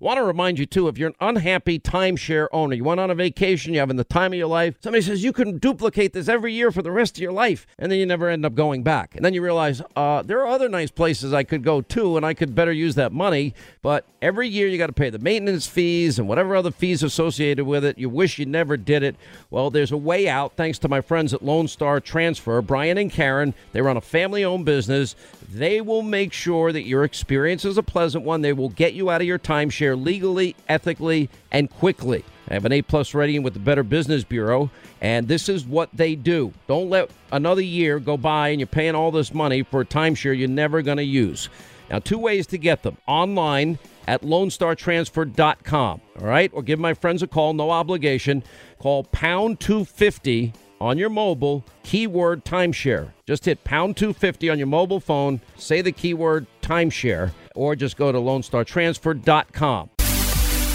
Want to remind you, too, if you're an unhappy timeshare owner, you went on a vacation, you're having the time of your life, somebody says you can duplicate this every year for the rest of your life, and then you never end up going back. And then you realize uh, there are other nice places I could go to, and I could better use that money. But every year you got to pay the maintenance fees and whatever other fees associated with it. You wish you never did it. Well, there's a way out thanks to my friends at Lone Star Transfer, Brian and Karen. They run a family owned business. They will make sure that your experience is a pleasant one. They will get you out of your timeshare legally, ethically, and quickly. I have an A plus rating with the Better Business Bureau, and this is what they do. Don't let another year go by and you're paying all this money for a timeshare you're never going to use. Now, two ways to get them online at LoneStarTransfer.com, all right? Or give my friends a call, no obligation. Call pound 250 on your mobile, keyword timeshare. Just hit pound 250 on your mobile phone, say the keyword timeshare, or just go to LoneStarTransfer.com.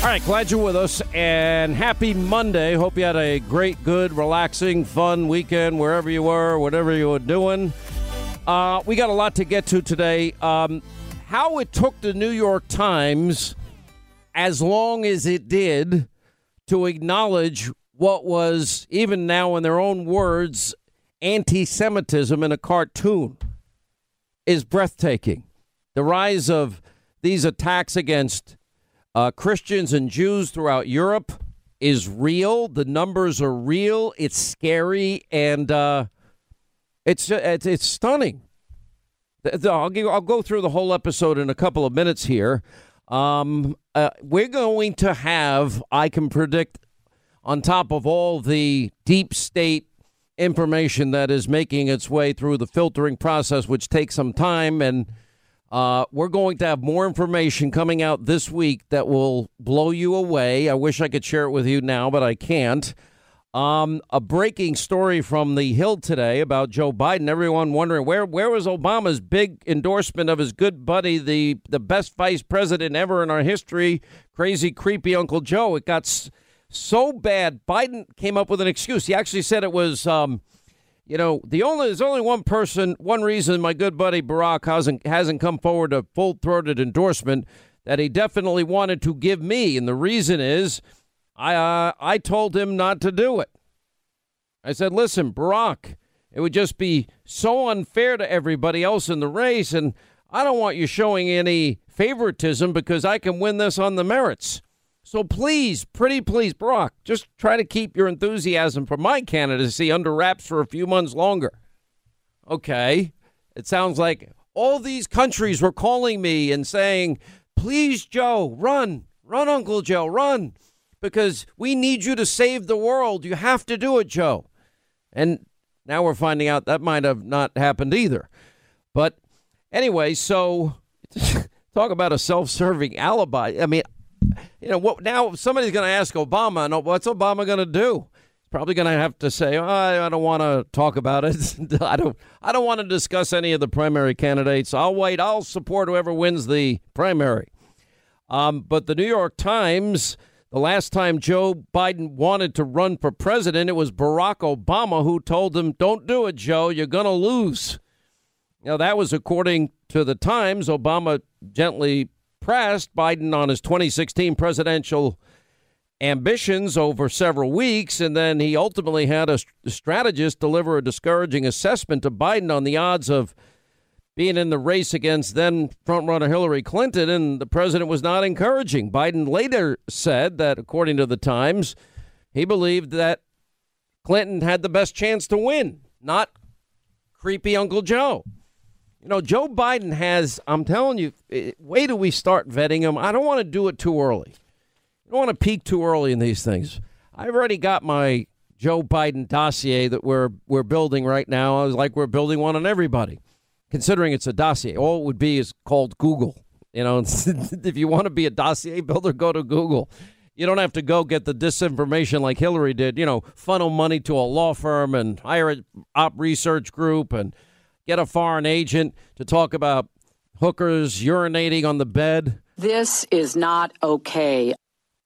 All right, glad you're with us, and happy Monday. Hope you had a great, good, relaxing, fun weekend wherever you were, whatever you were doing. Uh, we got a lot to get to today. Um, how it took the New York Times as long as it did to acknowledge what was, even now in their own words, anti Semitism in a cartoon is breathtaking. The rise of these attacks against uh, Christians and Jews throughout Europe is real. The numbers are real. It's scary and uh, it's, it's it's stunning. I'll, give, I'll go through the whole episode in a couple of minutes here. Um, uh, we're going to have, I can predict, on top of all the deep state information that is making its way through the filtering process, which takes some time. And uh, we're going to have more information coming out this week that will blow you away. I wish I could share it with you now, but I can't. Um, a breaking story from the Hill today about Joe Biden. Everyone wondering where where was Obama's big endorsement of his good buddy, the the best vice president ever in our history, crazy creepy Uncle Joe. It got so bad. Biden came up with an excuse. He actually said it was, um, you know, the only there's only one person, one reason my good buddy Barack hasn't hasn't come forward a full throated endorsement that he definitely wanted to give me, and the reason is, I uh, I told him not to do it. I said, listen, Barack, it would just be so unfair to everybody else in the race, and I don't want you showing any favoritism because I can win this on the merits. So please, pretty please, Brock, just try to keep your enthusiasm for my candidacy under wraps for a few months longer. Okay. It sounds like all these countries were calling me and saying, please, Joe, run, run, Uncle Joe, run, because we need you to save the world. You have to do it, Joe. And now we're finding out that might have not happened either. But anyway, so talk about a self-serving alibi. I mean, you know what? Now somebody's going to ask Obama, what's Obama going to do? He's probably going to have to say, oh, I don't want to talk about it. I don't. I don't want to discuss any of the primary candidates. I'll wait. I'll support whoever wins the primary. Um, but the New York Times, the last time Joe Biden wanted to run for president, it was Barack Obama who told him, "Don't do it, Joe. You're going to lose." Now that was according to the Times. Obama gently pressed Biden on his 2016 presidential ambitions over several weeks, and then he ultimately had a strategist deliver a discouraging assessment to Biden on the odds of being in the race against then frontrunner Hillary Clinton, and the president was not encouraging. Biden later said that, according to the Times, he believed that Clinton had the best chance to win, not creepy Uncle Joe. You know, Joe Biden has, I'm telling you, wait till we start vetting him. I don't want to do it too early. I don't want to peak too early in these things. I've already got my Joe Biden dossier that we're we're building right now. I was like we're building one on everybody, considering it's a dossier. All it would be is called Google. You know, if you want to be a dossier builder, go to Google. You don't have to go get the disinformation like Hillary did. You know, funnel money to a law firm and hire a op research group and get a foreign agent to talk about hookers urinating on the bed. This is not okay.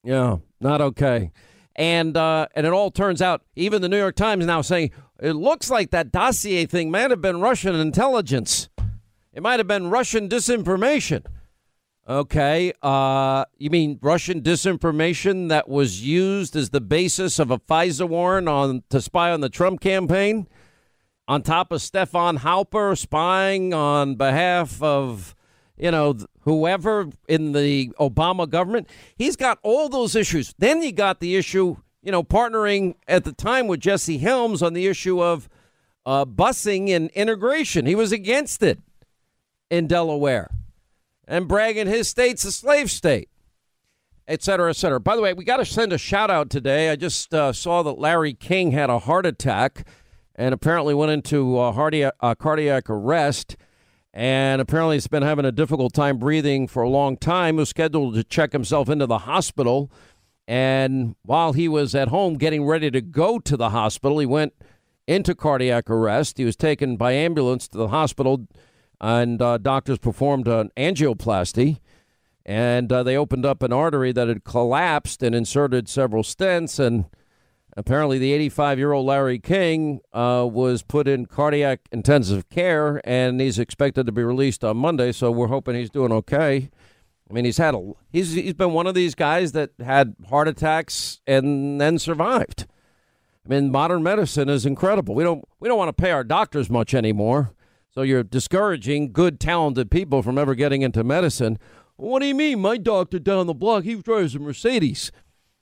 Yeah, not okay. And uh, and it all turns out, even the New York Times now saying it looks like that dossier thing might have been Russian intelligence. It might have been Russian disinformation. Okay, uh, you mean Russian disinformation that was used as the basis of a FISA warrant on to spy on the Trump campaign? On top of Stefan Halper spying on behalf of, you know, whoever in the Obama government. He's got all those issues. Then you got the issue, you know, partnering at the time with Jesse Helms on the issue of uh, busing and integration. He was against it in Delaware and bragging his state's a slave state, et cetera, et cetera. By the way, we got to send a shout out today. I just uh, saw that Larry King had a heart attack and apparently went into uh, cardiac, uh, cardiac arrest. And apparently, he's been having a difficult time breathing for a long time. He was scheduled to check himself into the hospital. And while he was at home getting ready to go to the hospital, he went into cardiac arrest. He was taken by ambulance to the hospital, and uh, doctors performed an angioplasty. And uh, they opened up an artery that had collapsed and inserted several stents. And Apparently, the 85 year old Larry King uh, was put in cardiac intensive care, and he's expected to be released on Monday. So we're hoping he's doing okay. I mean, he's had a he's he's been one of these guys that had heart attacks and then survived. I mean, modern medicine is incredible. We don't we don't want to pay our doctors much anymore. So you're discouraging good, talented people from ever getting into medicine. What do you mean? My doctor down the block, he drives a Mercedes.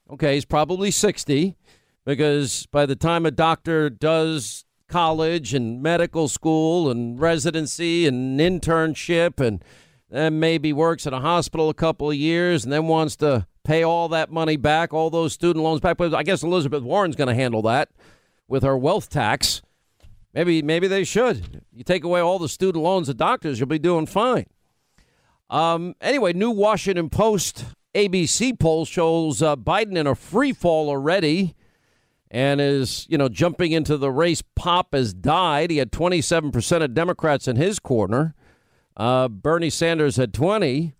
Okay, he's probably 60 because by the time a doctor does college and medical school and residency and internship and then maybe works at a hospital a couple of years and then wants to pay all that money back, all those student loans back. But I guess Elizabeth Warren's going to handle that with her wealth tax. Maybe maybe they should. You take away all the student loans of doctors, you'll be doing fine. Um, anyway, new Washington Post ABC poll shows uh, Biden in a free fall already and is, you know, jumping into the race. Pop has died. He had 27% of Democrats in his corner. Uh, Bernie Sanders had 20.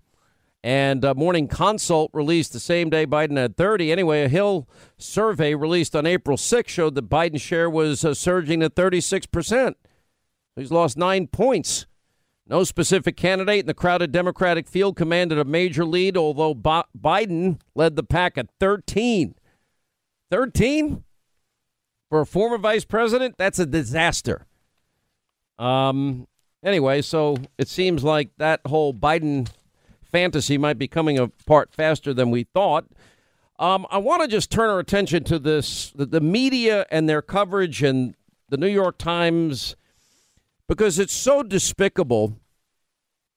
And uh, Morning Consult released the same day Biden had 30. Anyway, a Hill survey released on April 6 showed that Biden's share was uh, surging to 36%. He's lost nine points. No specific candidate in the crowded Democratic field commanded a major lead, although Biden led the pack at 13. 13? For a former vice president, that's a disaster. Um. Anyway, so it seems like that whole Biden fantasy might be coming apart faster than we thought. Um, I want to just turn our attention to this the, the media and their coverage and the New York Times because it's so despicable.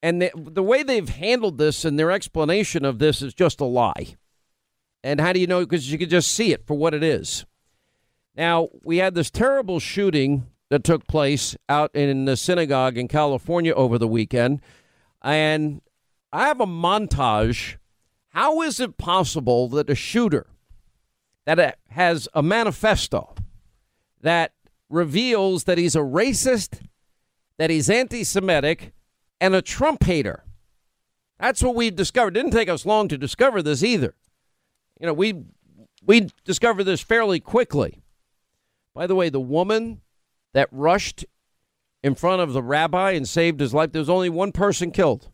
And the, the way they've handled this and their explanation of this is just a lie. And how do you know? Because you can just see it for what it is. Now, we had this terrible shooting that took place out in the synagogue in California over the weekend. And I have a montage. How is it possible that a shooter that has a manifesto that reveals that he's a racist, that he's anti Semitic, and a Trump hater? That's what we discovered. It didn't take us long to discover this either. You know, we we discovered this fairly quickly. By the way, the woman that rushed in front of the rabbi and saved his life, there was only one person killed.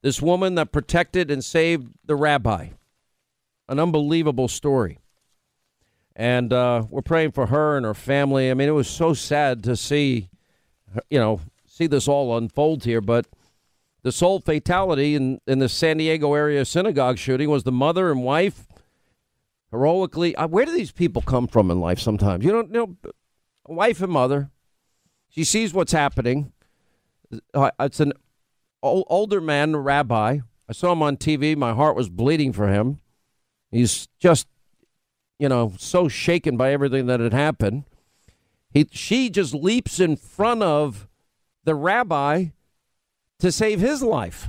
This woman that protected and saved the rabbi. An unbelievable story. And uh, we're praying for her and her family. I mean, it was so sad to see, you know, see this all unfold here. But the sole fatality in, in the San Diego area synagogue shooting was the mother and wife heroically. Uh, where do these people come from in life sometimes? You don't you know, wife and mother. She sees what's happening. Uh, it's an older man, a rabbi. I saw him on TV. My heart was bleeding for him. He's just, you know, so shaken by everything that had happened. He, she just leaps in front of the rabbi to save his life.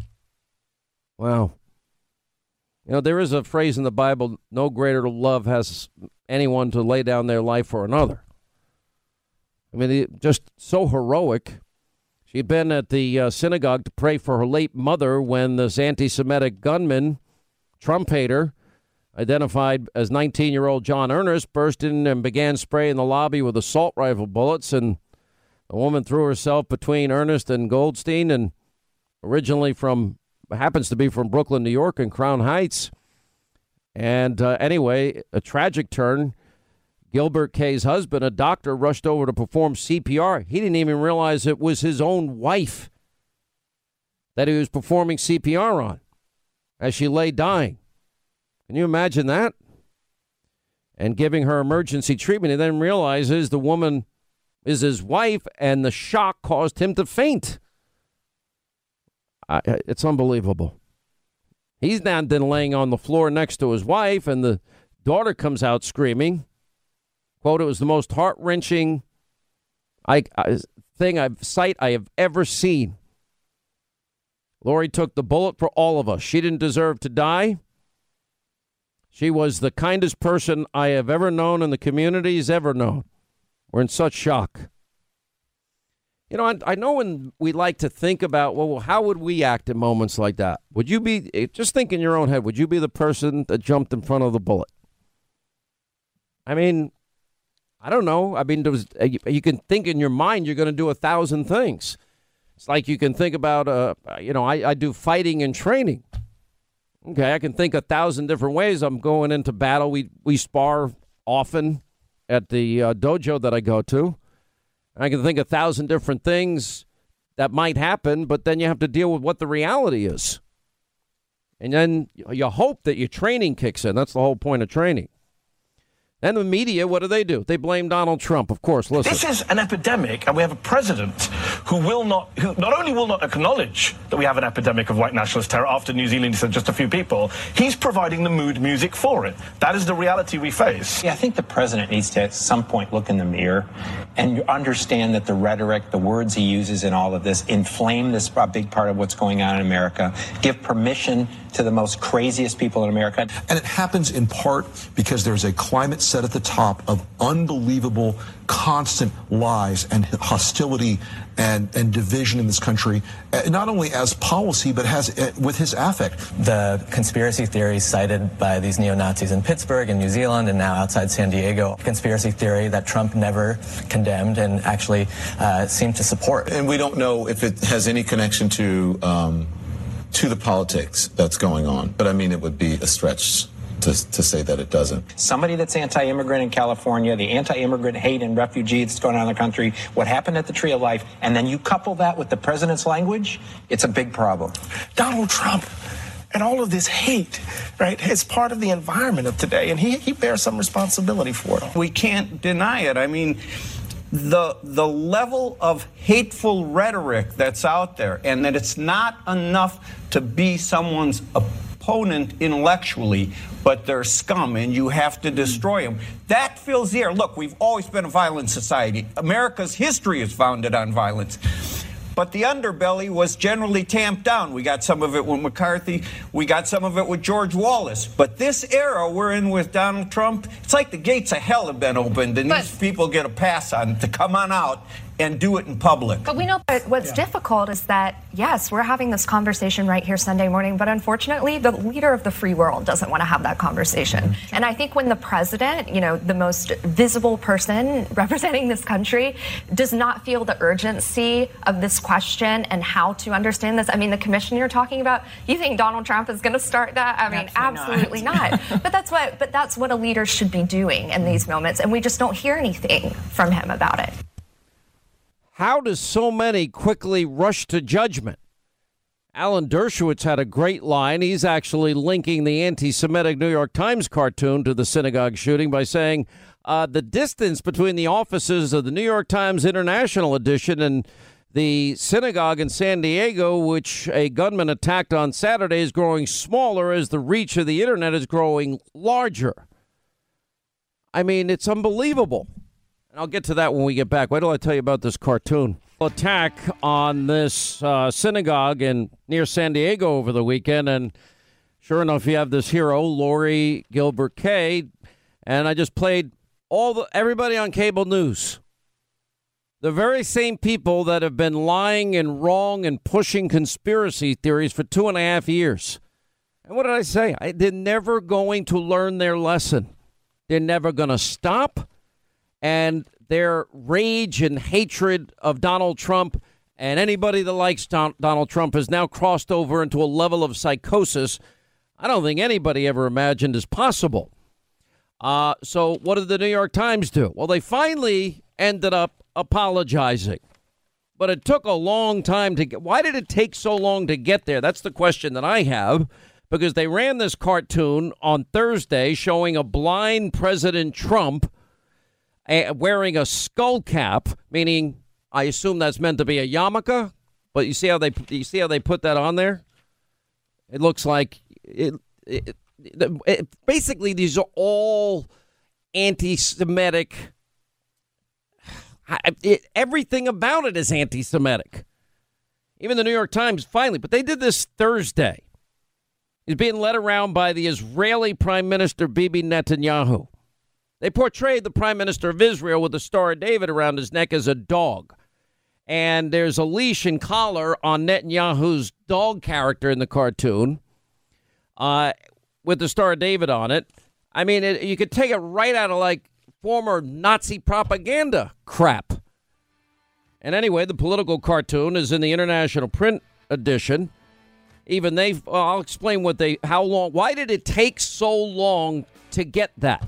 Wow. You know, there is a phrase in the Bible no greater love has anyone to lay down their life for another. I mean, just so heroic. She'd been at the uh, synagogue to pray for her late mother when this anti Semitic gunman, Trump hater, identified as 19 year old John Earnest, burst in and began spraying the lobby with assault rifle bullets. And the woman threw herself between Earnest and Goldstein, and originally from, happens to be from Brooklyn, New York, and Crown Heights. And uh, anyway, a tragic turn. Gilbert Kaye's husband, a doctor, rushed over to perform CPR. He didn't even realize it was his own wife that he was performing CPR on as she lay dying. Can you imagine that? And giving her emergency treatment. He then realizes the woman is his wife, and the shock caused him to faint. It's unbelievable. He's now then laying on the floor next to his wife, and the daughter comes out screaming. Quote, it was the most heart wrenching I, I, uh, thing I've sight I have ever seen. Lori took the bullet for all of us. She didn't deserve to die. She was the kindest person I have ever known and the community's ever known. We're in such shock. You know, I, I know when we like to think about, well, how would we act in moments like that? Would you be, eh, just think in your own head, would you be the person that jumped in front of the bullet? I mean, I don't know. I mean, was, uh, you can think in your mind you're going to do a thousand things. It's like you can think about, uh, you know, I, I do fighting and training. Okay, I can think a thousand different ways. I'm going into battle. We we spar often at the uh, dojo that I go to. I can think a thousand different things that might happen, but then you have to deal with what the reality is. And then you hope that your training kicks in. That's the whole point of training. And the media, what do they do? They blame Donald Trump, of course. Listen. This is an epidemic, and we have a president who will not, who not only will not acknowledge that we have an epidemic of white nationalist terror after New Zealand said just a few people, he's providing the mood music for it. That is the reality we face. Yeah, I think the president needs to at some point look in the mirror and you understand that the rhetoric, the words he uses in all of this inflame this big part of what's going on in America, give permission to the most craziest people in America. And it happens in part because there's a climate set at the top of unbelievable, constant lies and hostility and, and division in this country, uh, not only as policy, but has uh, with his affect. The conspiracy theories cited by these neo Nazis in Pittsburgh and New Zealand and now outside San Diego, conspiracy theory that Trump never condemned and actually uh, seemed to support. And we don't know if it has any connection to. Um, to the politics that's going on. But I mean, it would be a stretch to, to say that it doesn't. Somebody that's anti-immigrant in California, the anti-immigrant hate and refugee that's going on in the country, what happened at the Tree of Life, and then you couple that with the president's language, it's a big problem. Donald Trump and all of this hate, right, is part of the environment of today, and he, he bears some responsibility for it. We can't deny it. I mean, the the level of hateful rhetoric that's out there and that it's not enough to be someone's opponent intellectually but they're scum and you have to destroy them. That fills the air. Look we've always been a violent society. America's history is founded on violence. But the underbelly was generally tamped down. We got some of it with McCarthy, we got some of it with George Wallace. But this era we're in with Donald Trump, it's like the gates of hell have been opened, and But- these people get a pass on to come on out and do it in public. But we know that what's difficult is that, yes, we're having this conversation right here Sunday morning, but unfortunately, the leader of the free world doesn't want to have that conversation. Mm-hmm. And I think when the president, you know, the most visible person representing this country, does not feel the urgency of this question and how to understand this, I mean, the commission you're talking about, you think Donald Trump is going to start that? I mean, absolutely not. but that's what, but that's what a leader should be doing in these moments, and we just don't hear anything from him about it. How does so many quickly rush to judgment? Alan Dershowitz had a great line. He's actually linking the anti Semitic New York Times cartoon to the synagogue shooting by saying uh, the distance between the offices of the New York Times International Edition and the synagogue in San Diego, which a gunman attacked on Saturday, is growing smaller as the reach of the internet is growing larger. I mean, it's unbelievable. And I'll get to that when we get back. Wait till I tell you about this cartoon. Attack on this uh, synagogue in near San Diego over the weekend, and sure enough, you have this hero, Lori Gilbert Kaye, and I just played all the everybody on cable news. The very same people that have been lying and wrong and pushing conspiracy theories for two and a half years. And what did I say? I, they're never going to learn their lesson. They're never going to stop and their rage and hatred of Donald Trump and anybody that likes Don- Donald Trump has now crossed over into a level of psychosis I don't think anybody ever imagined is possible. Uh, so, what did the New York Times do? Well, they finally ended up apologizing. But it took a long time to get. Why did it take so long to get there? That's the question that I have. Because they ran this cartoon on Thursday showing a blind President Trump wearing a skull cap, meaning I assume that's meant to be a yarmulke. But you see how they you see how they put that on there? It looks like it. it, it, basically, these are all anti-Semitic. It, everything about it is anti-Semitic. Even the New York Times finally, but they did this Thursday. He's being led around by the Israeli Prime Minister Bibi Netanyahu. They portrayed the Prime Minister of Israel with the Star of David around his neck as a dog. And there's a leash and collar on Netanyahu's dog character in the cartoon uh, with the Star of David on it. I mean, it, you could take it right out of like former Nazi propaganda crap. And anyway, the political cartoon is in the international print edition. Even they, I'll explain what they, how long, why did it take so long to get that?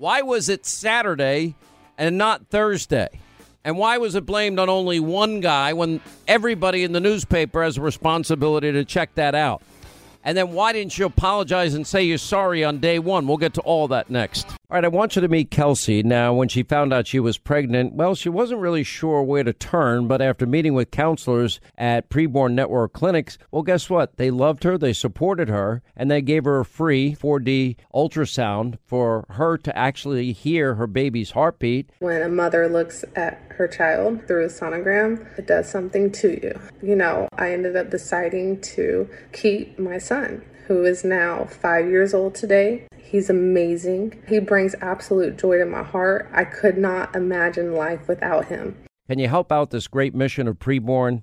Why was it Saturday and not Thursday? And why was it blamed on only one guy when everybody in the newspaper has a responsibility to check that out? And then why didn't you apologize and say you're sorry on day one? We'll get to all that next. All right, I want you to meet Kelsey. Now, when she found out she was pregnant, well, she wasn't really sure where to turn, but after meeting with counselors at Preborn Network Clinics, well, guess what? They loved her, they supported her, and they gave her a free 4D ultrasound for her to actually hear her baby's heartbeat. When a mother looks at her child through a sonogram, it does something to you. You know, I ended up deciding to keep my son, who is now five years old today. He's amazing. He brings absolute joy to my heart. I could not imagine life without him. Can you help out this great mission of preborn?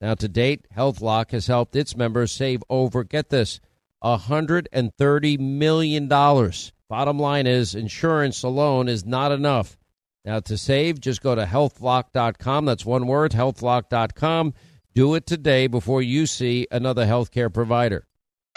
Now, to date, HealthLock has helped its members save over, get this, $130 million. Bottom line is, insurance alone is not enough. Now, to save, just go to healthlock.com. That's one word, healthlock.com. Do it today before you see another healthcare provider.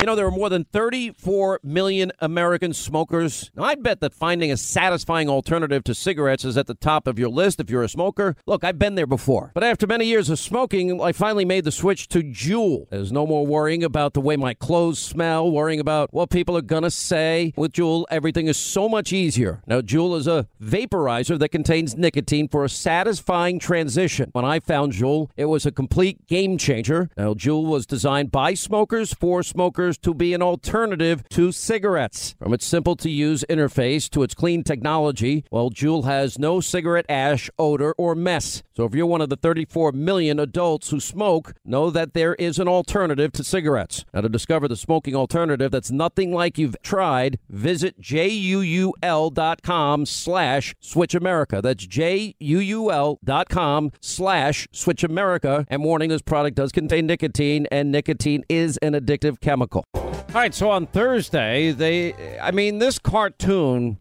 You know, there are more than 34 million American smokers. Now, I bet that finding a satisfying alternative to cigarettes is at the top of your list if you're a smoker. Look, I've been there before. But after many years of smoking, I finally made the switch to Juul. There's no more worrying about the way my clothes smell, worrying about what people are going to say. With Juul, everything is so much easier. Now, Juul is a vaporizer that contains nicotine for a satisfying transition. When I found Juul, it was a complete game changer. Now, Juul was designed by smokers for smokers to be an alternative to cigarettes. From its simple to use interface to its clean technology, well, Juul has no cigarette ash, odor, or mess. So if you're one of the 34 million adults who smoke, know that there is an alternative to cigarettes. Now, to discover the smoking alternative that's nothing like you've tried, visit juul.com slash switch America. That's juul.com slash switch America. And warning, this product does contain nicotine, and nicotine is an addictive chemical. All right, so on Thursday, they, I mean, this cartoon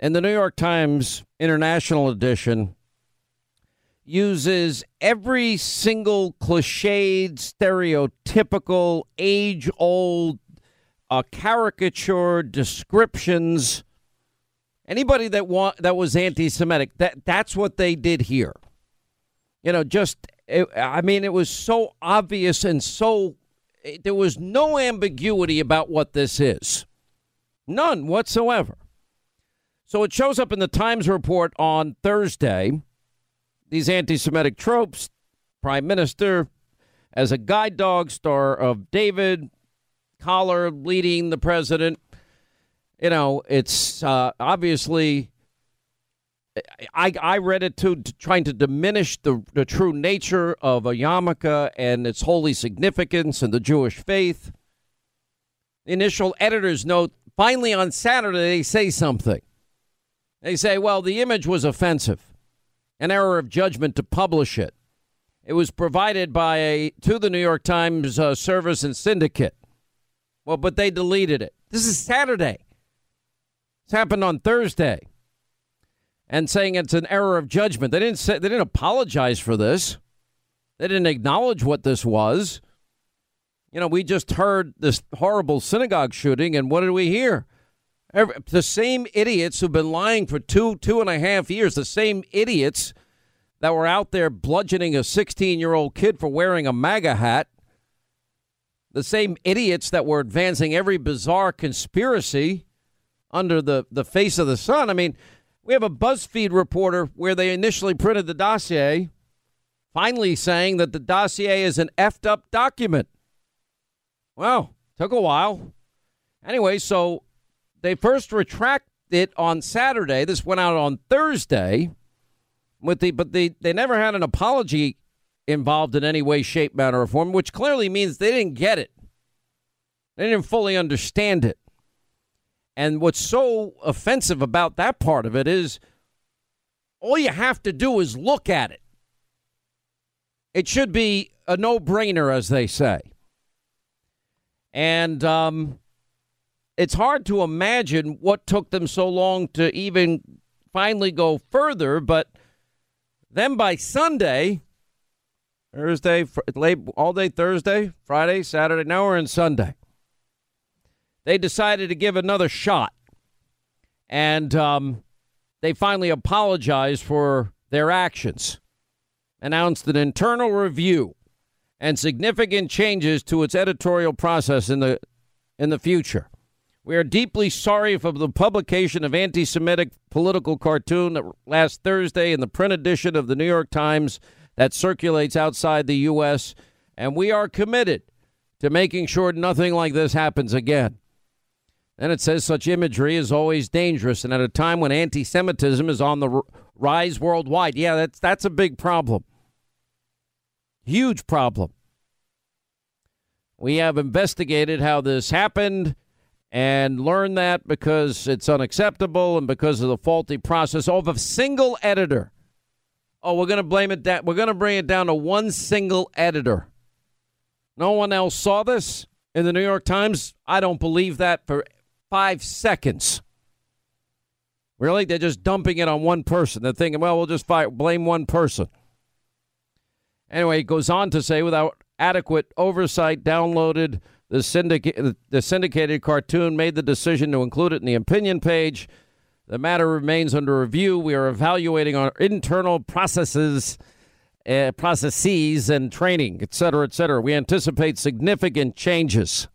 in the New York Times International Edition uses every single cliched, stereotypical, age old, uh, caricature descriptions. Anybody that want that was anti-Semitic, that that's what they did here. You know, just it, I mean, it was so obvious and so it, there was no ambiguity about what this is, none whatsoever. So it shows up in the Times report on Thursday these anti Semitic tropes, prime minister as a guide dog, star of David, collar leading the president. You know, it's uh, obviously. I, I read it too, trying to diminish the, the true nature of a yarmulke and its holy significance and the Jewish faith. Initial editor's note finally on Saturday, they say something. They say, well, the image was offensive an error of judgment to publish it. It was provided by a to the New York Times uh, service and syndicate. Well, but they deleted it. This is Saturday. This happened on Thursday. And saying it's an error of judgment. They didn't say they didn't apologize for this. They didn't acknowledge what this was. You know, we just heard this horrible synagogue shooting, and what did we hear? The same idiots who've been lying for two, two and a half years, the same idiots that were out there bludgeoning a 16 year old kid for wearing a MAGA hat, the same idiots that were advancing every bizarre conspiracy under the, the face of the sun. I mean, we have a BuzzFeed reporter where they initially printed the dossier, finally saying that the dossier is an effed up document. Well, took a while. Anyway, so they first retracted it on Saturday. This went out on Thursday. With the but they they never had an apology involved in any way, shape, manner, or form, which clearly means they didn't get it. They didn't fully understand it. And what's so offensive about that part of it is all you have to do is look at it. It should be a no brainer, as they say. And um, it's hard to imagine what took them so long to even finally go further. But then by Sunday, Thursday, late all day Thursday, Friday, Saturday, now we're in Sunday. They decided to give another shot. And um, they finally apologized for their actions, announced an internal review and significant changes to its editorial process in the in the future. We are deeply sorry for the publication of anti-Semitic political cartoon last Thursday in the print edition of the New York Times that circulates outside the U.S., and we are committed to making sure nothing like this happens again. Then it says such imagery is always dangerous, and at a time when anti-Semitism is on the rise worldwide, yeah, that's that's a big problem, huge problem. We have investigated how this happened and learn that because it's unacceptable and because of the faulty process of a single editor. Oh, we're going to blame it that we're going to bring it down to one single editor. No one else saw this in the New York Times. I don't believe that for five seconds. Really? They're just dumping it on one person. They're thinking, well, we'll just fight, blame one person. Anyway, it goes on to say without adequate oversight, downloaded the, the syndicated cartoon, made the decision to include it in the opinion page. The matter remains under review. We are evaluating our internal processes, uh, processes and training, et cetera, et cetera. We anticipate significant changes.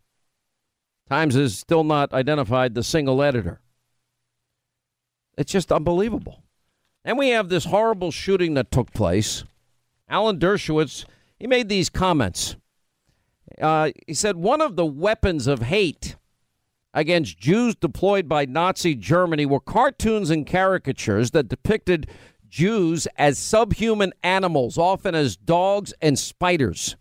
Times has still not identified the single editor. It's just unbelievable. And we have this horrible shooting that took place. Alan Dershowitz, he made these comments. Uh, he said one of the weapons of hate against Jews deployed by Nazi Germany were cartoons and caricatures that depicted Jews as subhuman animals, often as dogs and spiders.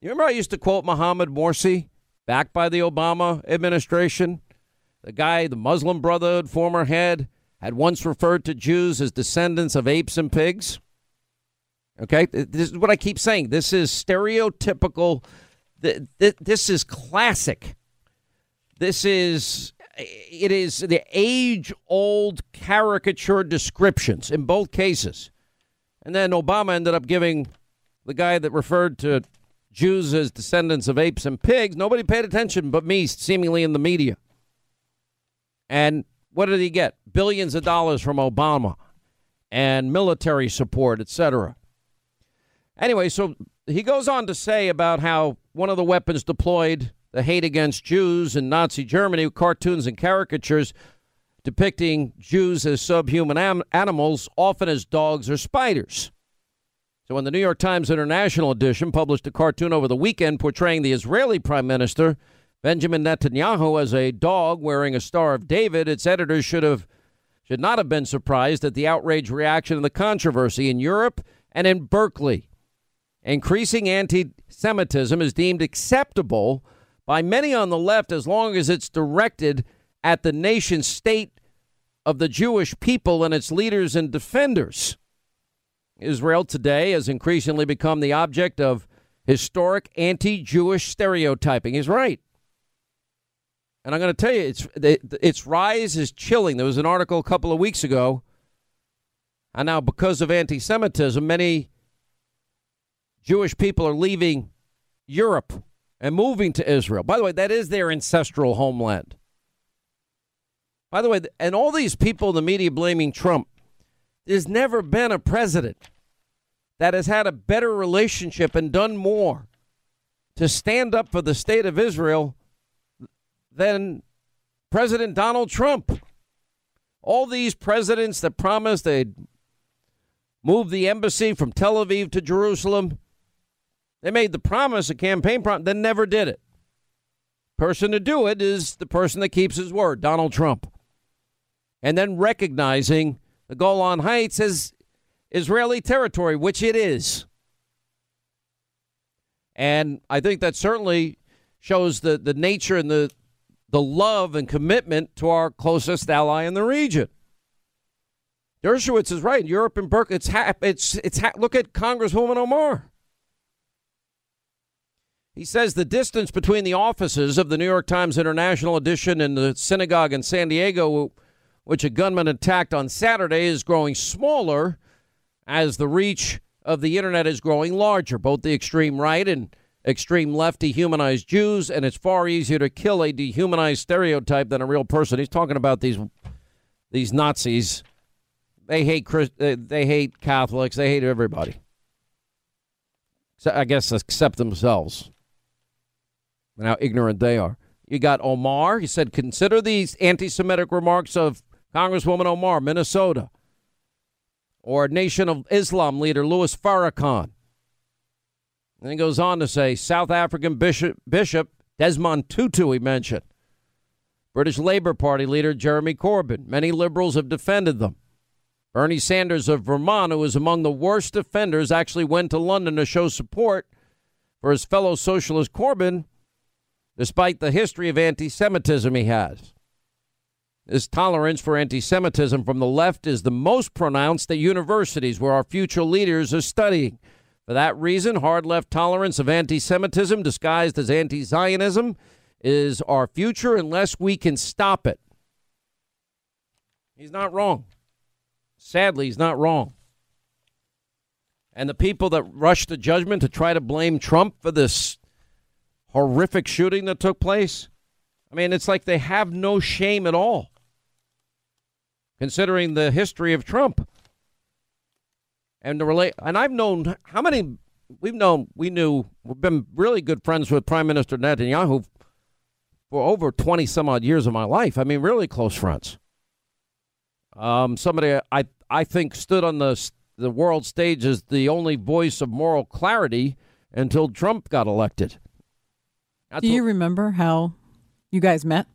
You remember I used to quote Mohammed Morsi, backed by the Obama administration? The guy, the Muslim Brotherhood former head, had once referred to Jews as descendants of apes and pigs. Okay, this is what I keep saying. This is stereotypical. This is classic. This is it is the age old caricature descriptions in both cases. And then Obama ended up giving the guy that referred to Jews as descendants of apes and pigs. Nobody paid attention but me, seemingly in the media. And what did he get? Billions of dollars from Obama and military support, etc. Anyway, so he goes on to say about how one of the weapons deployed, the hate against Jews in Nazi Germany, cartoons and caricatures depicting Jews as subhuman am- animals, often as dogs or spiders. So, when the New York Times International Edition published a cartoon over the weekend portraying the Israeli Prime Minister Benjamin Netanyahu as a dog wearing a Star of David, its editors should have should not have been surprised at the outrage reaction and the controversy in Europe and in Berkeley. Increasing anti Semitism is deemed acceptable by many on the left as long as it's directed at the nation state of the Jewish people and its leaders and defenders. Israel today has increasingly become the object of historic anti Jewish stereotyping. He's right. And I'm going to tell you, it's, its rise is chilling. There was an article a couple of weeks ago. And now, because of anti Semitism, many Jewish people are leaving Europe and moving to Israel. By the way, that is their ancestral homeland. By the way, and all these people in the media blaming Trump, there's never been a president that has had a better relationship and done more to stand up for the state of Israel than President Donald Trump. All these presidents that promised they'd move the embassy from Tel Aviv to Jerusalem, they made the promise, a campaign promise, then never did it. Person to do it is the person that keeps his word, Donald Trump. And then recognizing the Golan Heights as Israeli territory, which it is. And I think that certainly shows the, the nature and the, the love and commitment to our closest ally in the region. Dershowitz is right. Europe and Burke, it's ha- it's it's ha- look at Congresswoman Omar. He says the distance between the offices of the New York Times International Edition and the synagogue in San Diego, which a gunman attacked on Saturday, is growing smaller as the reach of the internet is growing larger. Both the extreme right and extreme left dehumanize Jews, and it's far easier to kill a dehumanized stereotype than a real person. He's talking about these these Nazis. They hate Christ- uh, they hate Catholics. They hate everybody. So I guess except themselves and how ignorant they are. You got Omar. He said, consider these anti Semitic remarks of Congresswoman Omar, Minnesota, or Nation of Islam leader Louis Farrakhan. And he goes on to say, South African Bishop, Bishop Desmond Tutu, he mentioned. British Labour Party leader Jeremy Corbyn. Many liberals have defended them. Bernie Sanders of Vermont, who is among the worst offenders, actually went to London to show support for his fellow socialist Corbyn despite the history of anti Semitism he has. This tolerance for anti Semitism from the left is the most pronounced at universities where our future leaders are studying. For that reason, hard left tolerance of anti Semitism disguised as anti Zionism is our future unless we can stop it. He's not wrong. Sadly, he's not wrong. And the people that rush to judgment to try to blame Trump for this horrific shooting that took place, I mean, it's like they have no shame at all, considering the history of Trump. And the relate, and I've known how many we've known. We knew we've been really good friends with Prime Minister Netanyahu for over twenty some odd years of my life. I mean, really close friends. Um, somebody I I think stood on the the world stage as the only voice of moral clarity until Trump got elected. That's Do you what, remember how you guys met?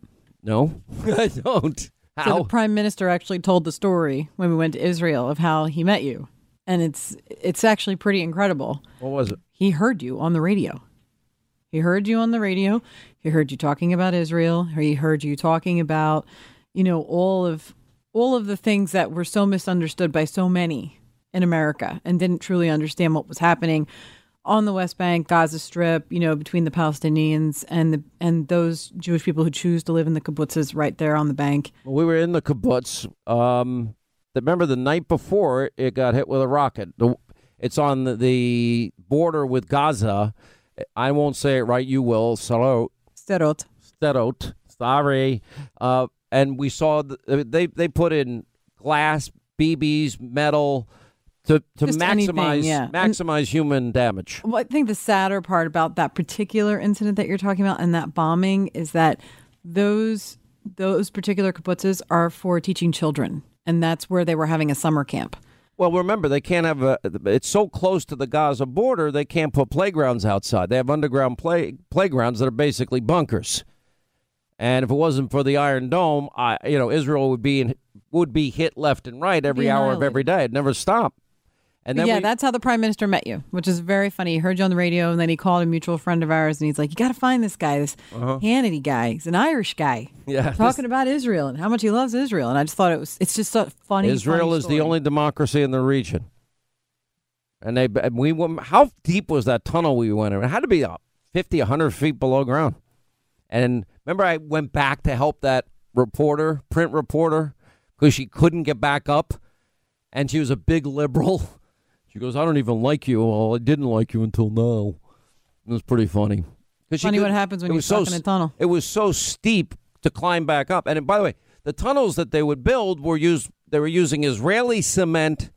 No, I don't. How? So the prime minister actually told the story when we went to Israel of how he met you, and it's it's actually pretty incredible. What was it? He heard you on the radio. He heard you on the radio. He heard you talking about Israel. He heard you talking about, you know, all of all of the things that were so misunderstood by so many in America and didn't truly understand what was happening on the West Bank, Gaza Strip, you know, between the Palestinians and the and those Jewish people who choose to live in the kibbutzes right there on the bank. We were in the kibbutz. Um, remember the night before it got hit with a rocket. It's on the border with Gaza. I won't say it right. You will. Sderot. Sderot. Sderot. Sorry. Uh, and we saw the, they they put in glass, BBs, metal to, to maximize anything, yeah. maximize and, human damage. Well, I think the sadder part about that particular incident that you're talking about and that bombing is that those those particular kibbutzes are for teaching children, and that's where they were having a summer camp. Well, remember they can't have a. It's so close to the Gaza border, they can't put playgrounds outside. They have underground play playgrounds that are basically bunkers. And if it wasn't for the Iron Dome, I, you know, Israel would be in, would be hit left and right every hour of every day. It'd never stop. And then yeah, we, that's how the prime minister met you, which is very funny. He heard you on the radio, and then he called a mutual friend of ours, and he's like, "You got to find this guy, this uh-huh. Hannity guy. He's an Irish guy, yeah, talking this, about Israel and how much he loves Israel." And I just thought it was, it's just a funny. Israel funny is the only democracy in the region, and they and we how deep was that tunnel we went in? It had to be 50, 100 feet below ground. And remember, I went back to help that reporter, print reporter, because she couldn't get back up, and she was a big liberal. She goes, I don't even like you. Well, I didn't like you until now. It was pretty funny. Funny could, what happens when you're stuck so, in a tunnel. It was so steep to climb back up. And by the way, the tunnels that they would build were used. They were using Israeli cement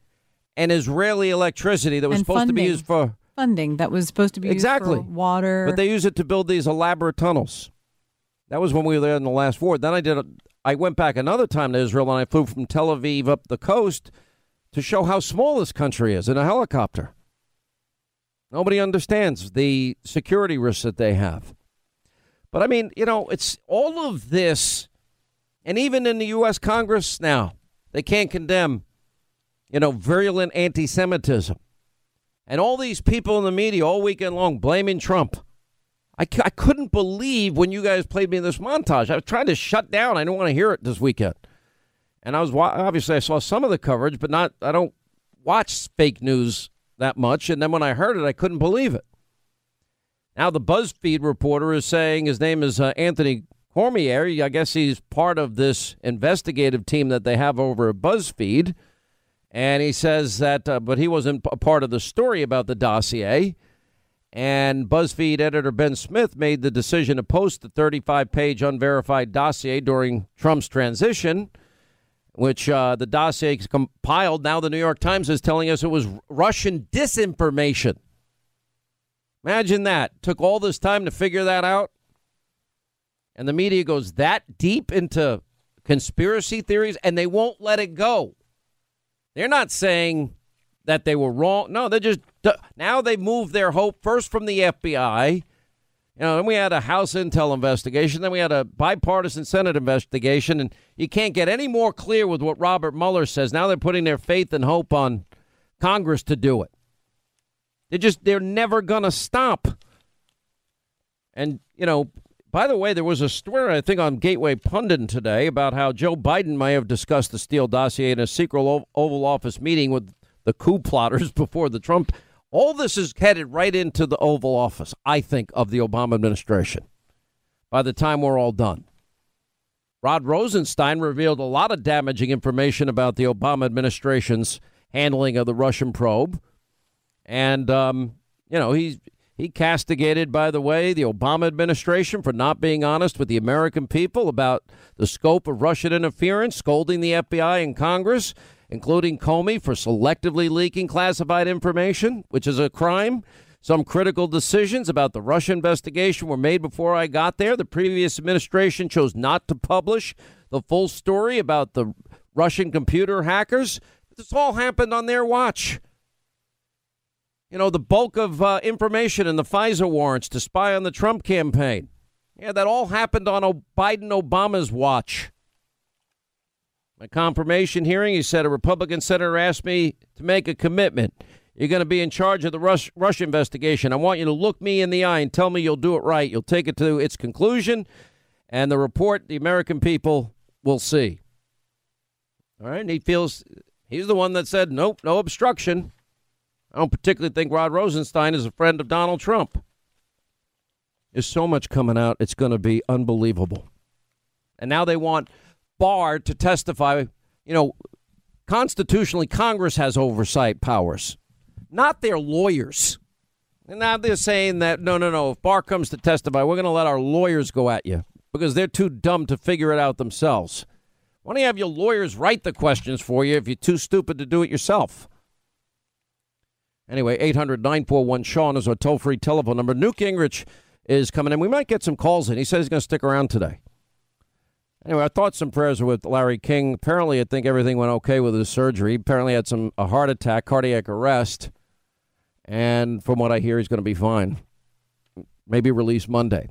and Israeli electricity that was and supposed funding. to be used for funding. That was supposed to be exactly water. But they use it to build these elaborate tunnels. That was when we were there in the last war. Then I did. A, I went back another time to Israel and I flew from Tel Aviv up the coast to show how small this country is in a helicopter. Nobody understands the security risks that they have. But I mean, you know, it's all of this, and even in the U.S. Congress now, they can't condemn, you know, virulent anti Semitism. And all these people in the media all weekend long blaming Trump. I, I couldn't believe when you guys played me this montage. I was trying to shut down. I didn't want to hear it this weekend. And I was obviously I saw some of the coverage, but not I don't watch fake news that much. And then when I heard it, I couldn't believe it. Now the BuzzFeed reporter is saying his name is uh, Anthony Cormier. I guess he's part of this investigative team that they have over at BuzzFeed. And he says that, uh, but he wasn't a part of the story about the dossier. And BuzzFeed editor Ben Smith made the decision to post the 35 page unverified dossier during Trump's transition, which uh, the dossier compiled. Now the New York Times is telling us it was Russian disinformation. Imagine that. Took all this time to figure that out. And the media goes that deep into conspiracy theories and they won't let it go. They're not saying that they were wrong. No, they just now they moved their hope first from the FBI. You know, then we had a House Intel investigation, then we had a bipartisan Senate investigation, and you can't get any more clear with what Robert Mueller says. Now they're putting their faith and hope on Congress to do it. They're just they're never gonna stop. And you know, by the way, there was a story, I think, on Gateway Pundit today about how Joe Biden may have discussed the Steele dossier in a secret Oval Office meeting with the coup plotters before the Trump. All this is headed right into the Oval Office, I think, of the Obama administration by the time we're all done. Rod Rosenstein revealed a lot of damaging information about the Obama administration's handling of the Russian probe. And, um, you know, he's he castigated, by the way, the Obama administration for not being honest with the American people about the scope of Russian interference, scolding the FBI and Congress, including Comey for selectively leaking classified information, which is a crime. Some critical decisions about the Russia investigation were made before I got there. The previous administration chose not to publish the full story about the Russian computer hackers. This all happened on their watch. You know, the bulk of uh, information in the FISA warrants to spy on the Trump campaign. Yeah, that all happened on Biden Obama's watch. My confirmation hearing, he said a Republican senator asked me to make a commitment. You're going to be in charge of the Rush, Russia investigation. I want you to look me in the eye and tell me you'll do it right. You'll take it to its conclusion, and the report the American people will see. All right, and he feels he's the one that said, nope, no obstruction. I don't particularly think Rod Rosenstein is a friend of Donald Trump. There's so much coming out, it's going to be unbelievable. And now they want Barr to testify. You know, constitutionally, Congress has oversight powers, not their lawyers. And now they're saying that no, no, no. If Barr comes to testify, we're going to let our lawyers go at you because they're too dumb to figure it out themselves. Why don't you have your lawyers write the questions for you if you're too stupid to do it yourself? Anyway, 800 941 Sean is our toll free telephone number. Newt Gingrich is coming in. We might get some calls in. He says he's going to stick around today. Anyway, I thought some prayers are with Larry King. Apparently, I think everything went okay with his surgery. Apparently, had some a heart attack, cardiac arrest, and from what I hear, he's going to be fine. Maybe released Monday.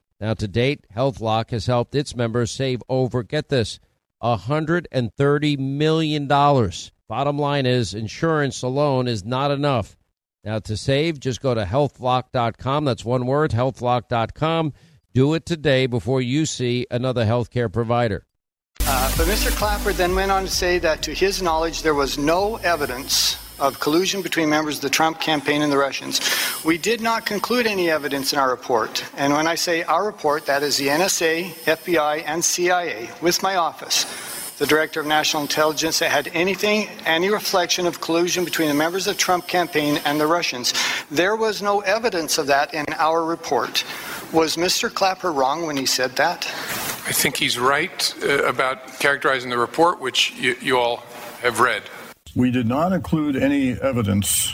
Now, to date, HealthLock has helped its members save over, get this, $130 million. Bottom line is, insurance alone is not enough. Now, to save, just go to healthlock.com. That's one word, healthlock.com. Do it today before you see another healthcare provider. Uh, but Mr. Clapper then went on to say that, to his knowledge, there was no evidence of collusion between members of the Trump campaign and the Russians. We did not conclude any evidence in our report. And when I say our report, that is the NSA, FBI, and CIA with my office the Director of National Intelligence, that had anything, any reflection of collusion between the members of the Trump campaign and the Russians. There was no evidence of that in our report. Was Mr. Clapper wrong when he said that? I think he's right uh, about characterizing the report, which you, you all have read. We did not include any evidence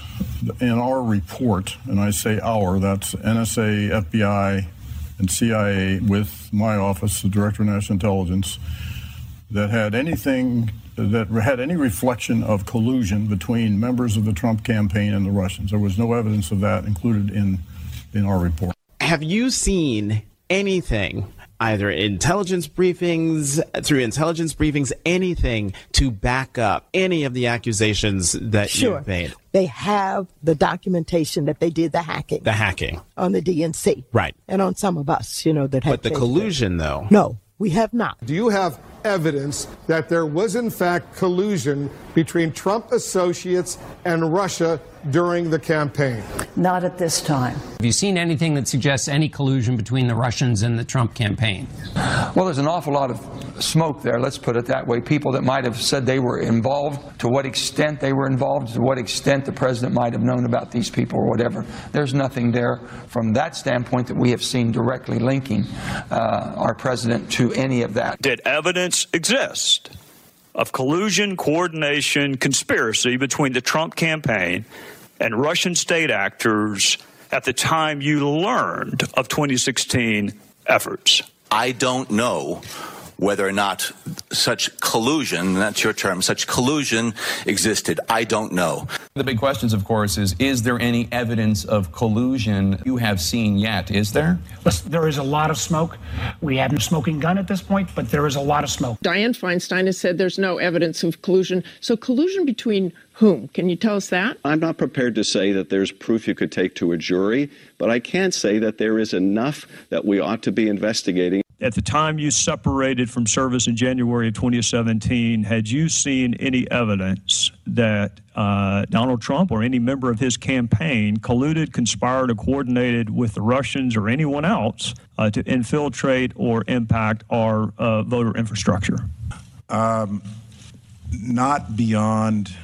in our report, and I say our, that's NSA, FBI, and CIA with my office, the Director of National Intelligence that had anything that had any reflection of collusion between members of the Trump campaign and the Russians. There was no evidence of that included in in our report. Have you seen anything either intelligence briefings, through intelligence briefings, anything to back up any of the accusations that sure. you've made? They have the documentation that they did the hacking. The hacking. On the DNC. Right. And on some of us, you know, that But the collusion, though? No, we have not. Do you have evidence that there was, in fact, collusion between Trump associates and Russia during the campaign? Not at this time. Have you seen anything that suggests any collusion between the Russians and the Trump campaign? Well, there's an awful lot of smoke there, let's put it that way. People that might have said they were involved, to what extent they were involved, to what extent the president might have known about these people or whatever. There's nothing there from that standpoint that we have seen directly linking uh, our president to any of that. Did evidence exist of collusion, coordination, conspiracy between the Trump campaign and Russian state actors at the time you learned of 2016 efforts? I don't know whether or not such collusion, that's your term, such collusion existed. I don't know. The big questions, of course, is is there any evidence of collusion you have seen yet? Is there? Listen, there is a lot of smoke. We have no smoking gun at this point, but there is a lot of smoke. Dianne Feinstein has said there's no evidence of collusion. So, collusion between whom? Can you tell us that? I'm not prepared to say that there's proof you could take to a jury, but I can say that there is enough that we ought to be investigating. At the time you separated from service in January of 2017, had you seen any evidence that uh, Donald Trump or any member of his campaign colluded, conspired, or coordinated with the Russians or anyone else uh, to infiltrate or impact our uh, voter infrastructure? Um, not beyond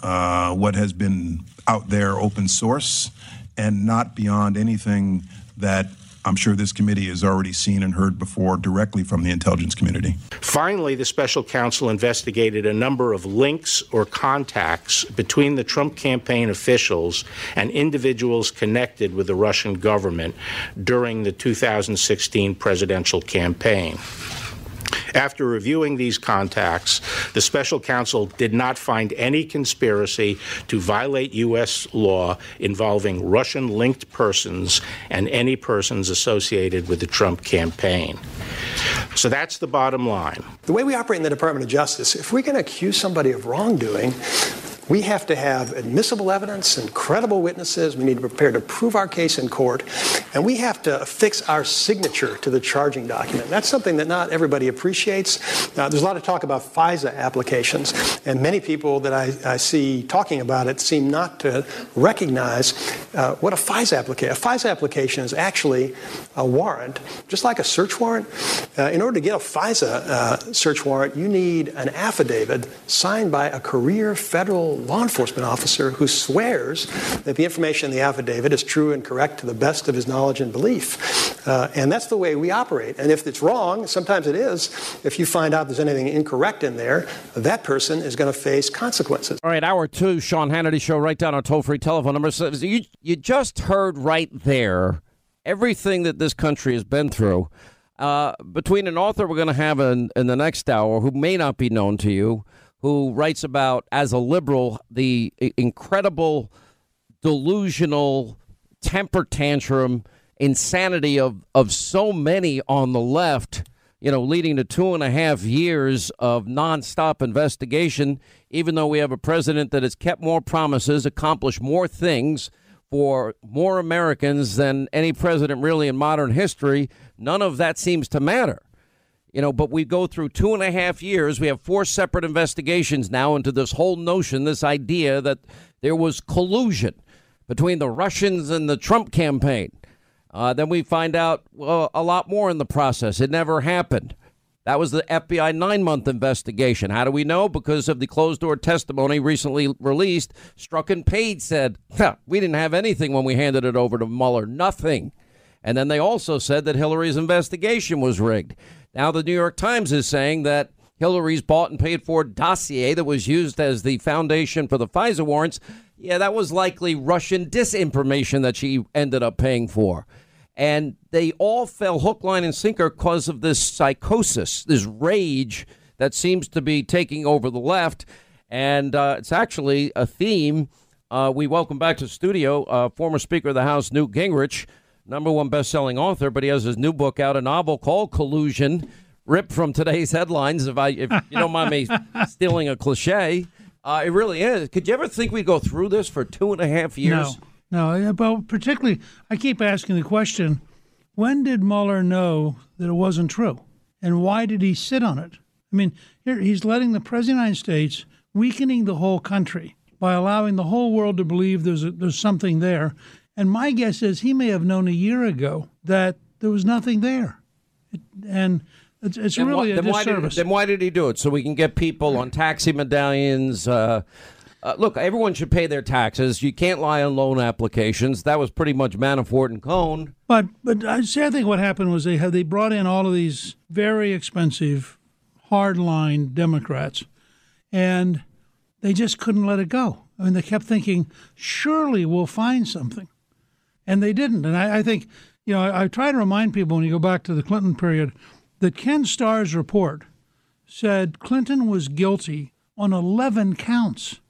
uh, what has been out there open source and not beyond anything that I'm sure this committee has already seen and heard before directly from the intelligence community. Finally, the special counsel investigated a number of links or contacts between the Trump campaign officials and individuals connected with the Russian government during the 2016 presidential campaign. After reviewing these contacts, the special counsel did not find any conspiracy to violate U.S. law involving Russian linked persons and any persons associated with the Trump campaign. So that's the bottom line. The way we operate in the Department of Justice, if going to accuse somebody of wrongdoing, we have to have admissible evidence and credible witnesses. We need to prepare to prove our case in court. And we have to affix our signature to the charging document. That's something that not everybody appreciates. Uh, there's a lot of talk about FISA applications. And many people that I, I see talking about it seem not to recognize uh, what a FISA application A FISA application is actually a warrant, just like a search warrant. Uh, in order to get a FISA uh, search warrant, you need an affidavit signed by a career federal law enforcement officer who swears that the information in the affidavit is true and correct to the best of his knowledge and belief. Uh, and that's the way we operate. And if it's wrong, sometimes it is, if you find out there's anything incorrect in there, that person is going to face consequences. All right, hour two, Sean Hannity Show, right down our toll free telephone number. So you, you just heard right there everything that this country has been through. Uh, between an author we're going to have in, in the next hour who may not be known to you, who writes about, as a liberal, the incredible, delusional temper tantrum insanity of, of so many on the left, you know, leading to two and a half years of nonstop investigation, even though we have a president that has kept more promises, accomplished more things for more Americans than any president really in modern history, none of that seems to matter. You know, but we go through two and a half years. We have four separate investigations now into this whole notion, this idea that there was collusion between the Russians and the Trump campaign. Uh, then we find out a lot more in the process. It never happened. That was the FBI nine month investigation. How do we know? Because of the closed door testimony recently released. Strzok and Page said, We didn't have anything when we handed it over to Mueller. Nothing. And then they also said that Hillary's investigation was rigged. Now, the New York Times is saying that Hillary's bought and paid for dossier that was used as the foundation for the FISA warrants, yeah, that was likely Russian disinformation that she ended up paying for. And they all fell hook, line, and sinker because of this psychosis, this rage that seems to be taking over the left. And uh, it's actually a theme. Uh, we welcome back to the studio uh, former Speaker of the House, Newt Gingrich number one best-selling author, but he has his new book out, a novel called Collusion, ripped from today's headlines. If I, if you don't mind me stealing a cliche, uh, it really is. Could you ever think we'd go through this for two and a half years? No, no. But particularly, I keep asking the question: When did Mueller know that it wasn't true, and why did he sit on it? I mean, here he's letting the president of the United States weakening the whole country by allowing the whole world to believe there's a, there's something there and my guess is he may have known a year ago that there was nothing there. It, and it's, it's really why, a disservice. Why did, then why did he do it? So we can get people on taxi medallions. Uh, uh, look, everyone should pay their taxes. You can't lie on loan applications. That was pretty much Manafort and Cohen. But but I see. I think what happened was they have they brought in all of these very expensive, hardline Democrats, and they just couldn't let it go. I mean, they kept thinking, surely we'll find something and they didn't. And I, I think, you know, I, I, try to remind people when you go back to the Clinton period that Ken Starr's report said Clinton was guilty on 11 counts.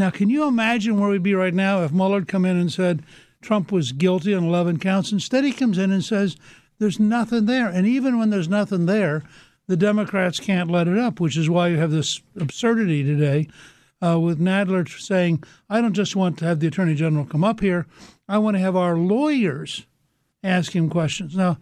Now, can you imagine where we'd be right now if Mueller had come in and said Trump was guilty on 11 counts? Instead, he comes in and says there's nothing there. And even when there's nothing there, the Democrats can't let it up, which is why you have this absurdity today uh, with Nadler saying, I don't just want to have the Attorney General come up here, I want to have our lawyers ask him questions. Now,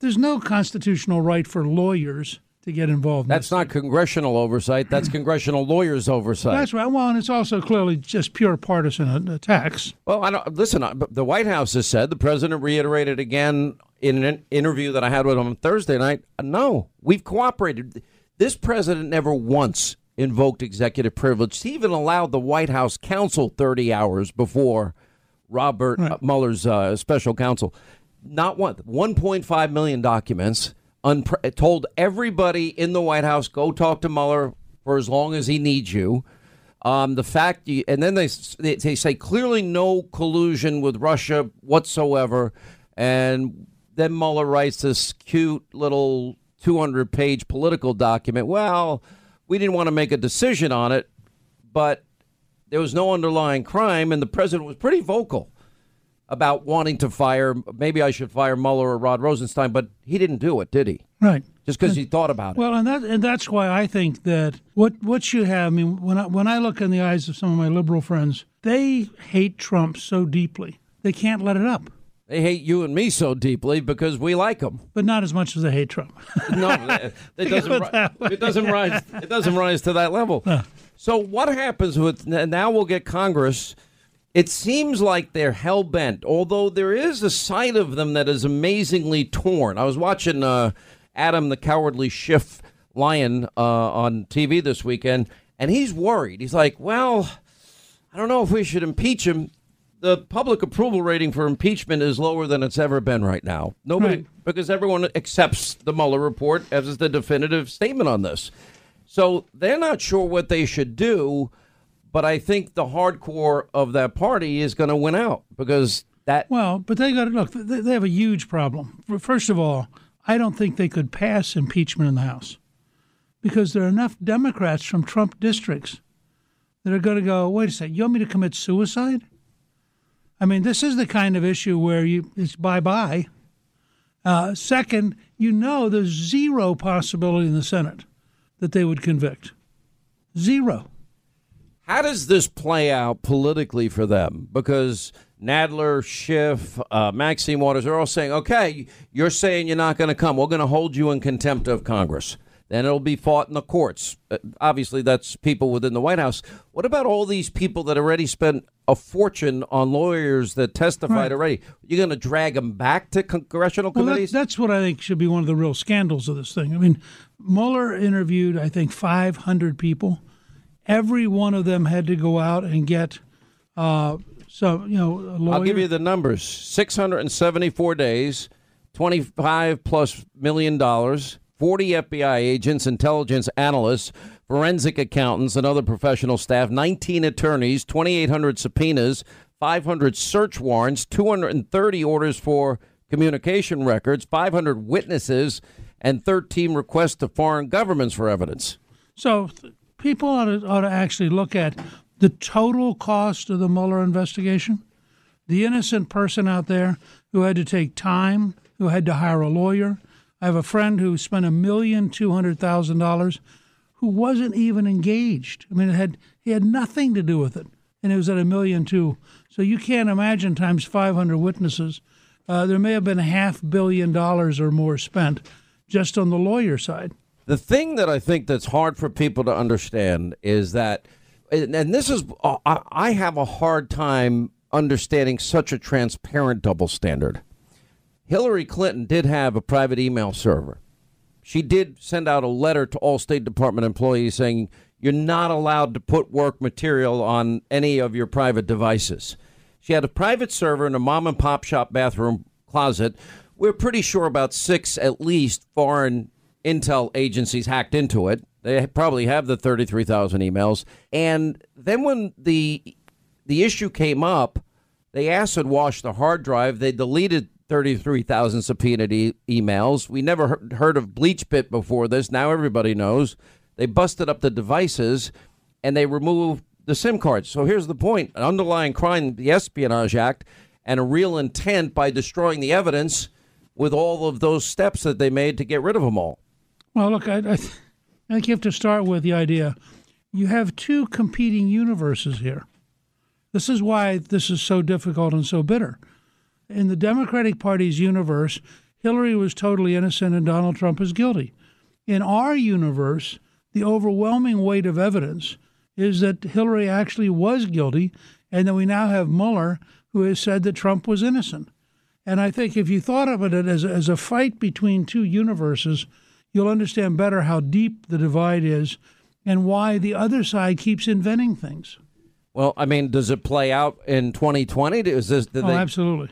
there's no constitutional right for lawyers to get involved. In that. That's not congressional oversight. That's congressional lawyers' oversight. That's right. Well, and it's also clearly just pure partisan attacks. Well, I don't listen. The White House has said the president reiterated again in an interview that I had with him on Thursday night. No, we've cooperated. This president never once invoked executive privilege. He even allowed the White House counsel 30 hours before Robert right. Mueller's uh, special counsel. Not one, 1.5 million documents. Unpre- told everybody in the White House, go talk to Mueller for as long as he needs you. Um, the fact, you, and then they, they they say clearly no collusion with Russia whatsoever, and then Mueller writes this cute little 200 page political document. Well, we didn't want to make a decision on it, but there was no underlying crime, and the president was pretty vocal about wanting to fire. Maybe I should fire Mueller or Rod Rosenstein, but he didn't do it, did he? Right. Just because he thought about it. Well, and that and that's why I think that what what you have. I mean, when I, when I look in the eyes of some of my liberal friends, they hate Trump so deeply they can't let it up. They hate you and me so deeply because we like him. But not as much as they hate Trump. no, it, doesn't. It. It doesn't rise. It doesn't rise to that level. So what happens with now? We'll get Congress. It seems like they're hell bent. Although there is a side of them that is amazingly torn. I was watching uh, Adam the Cowardly Schiff Lion uh, on TV this weekend, and he's worried. He's like, "Well, I don't know if we should impeach him." the public approval rating for impeachment is lower than it's ever been right now. Nobody, Right. because everyone accepts the Mueller report as the definitive statement on this. So they're not sure what they should do, but I think the hardcore of that party is going to win out because that. Well, but they got to look. They, have a huge problem. First of all, I don't think they could pass impeachment in the House because there are enough Democrats from Trump districts that are going to go. Wait a second, you want me to commit suicide? I mean, this is the kind of issue where you it's bye bye. Uh, second, you know there's zero possibility in the Senate that they would convict. Zero. How does this play out politically for them? Because Nadler, Schiff, uh, Maxine Waters are all saying, okay, you're saying you're not going to come. We're going to hold you in contempt of Congress. Then it'll be fought in the courts. Uh, obviously, that's people within the White House. What about all these people that already spent a fortune on lawyers that testified Right. already? You're going to drag them back to congressional Well, that, committees? that's what I think should be one of the real scandals of this thing. I mean, Mueller interviewed, I think, 500 people. Every one of them had to go out and get uh, some, you know, a lawyer. I'll give you the numbers 674 days, 25 plus million dollars, 40 FBI agents, intelligence analysts, forensic accountants, and other professional staff, 19 attorneys, 2,800 subpoenas, 500 search warrants, 230 orders for communication records, 500 witnesses, and 13 requests to foreign governments for evidence. So people ought to, ought to actually look at the total cost of the Mueller investigation. The innocent person out there who had to take time, who had to hire a lawyer. I have a friend who spent a million two hundred thousand dollars, who wasn't even engaged. I mean, it had he had nothing to do with it, and it was at a million two. So you can't imagine times five hundred witnesses. Uh, there may have been a half billion dollars or more spent just on the lawyer side. The thing that I think that's hard for people to understand is that, and this is, I I have a hard time understanding such a transparent double standard. Hillary Clinton did have a private email server. She did send out a letter to all State Department employees saying you're not allowed to put work material on any of your private devices. She had a private server in a mom and pop shop bathroom closet. We're pretty sure about six, at least, foreign intel agencies hacked into it. They probably have the 33,000 emails. And then when the the issue came up, they acid washed the hard drive. They deleted 33,000 subpoenaed e- emails. We never heard, heard of BleachBit before this. Now everybody knows. They busted up the devices and they removed the SIM cards. So here's the point an underlying crime, the Espionage Act, and a real intent by destroying the evidence with all of those steps that they made to get rid of them all. Well, look, I, I, th- I think you have to start with the idea you have two competing universes here. This is why this is so difficult and so bitter. In the Democratic Party's universe, Hillary was totally innocent and Donald Trump is guilty. In our universe, the overwhelming weight of evidence is that Hillary actually was guilty, and that we now have Mueller who has said that Trump was innocent. And I think if you thought of it as, as a fight between two universes, you'll understand better how deep the divide is and why the other side keeps inventing things. Well, I mean, does it play out in 2020? Is this? Oh, they, absolutely.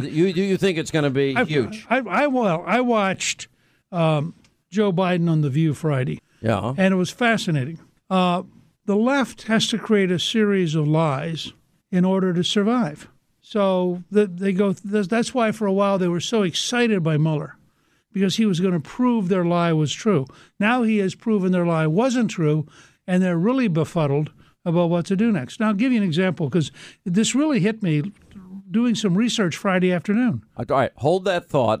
You do you think it's going to be I, huge? I, I well, I watched um, Joe Biden on the View Friday. Yeah. and it was fascinating. Uh, the left has to create a series of lies in order to survive. So the, they go. That's why for a while they were so excited by Mueller, because he was going to prove their lie was true. Now he has proven their lie wasn't true, and they're really befuddled about what to do next. Now, I'll give you an example because this really hit me doing some research Friday afternoon. All right, hold that thought.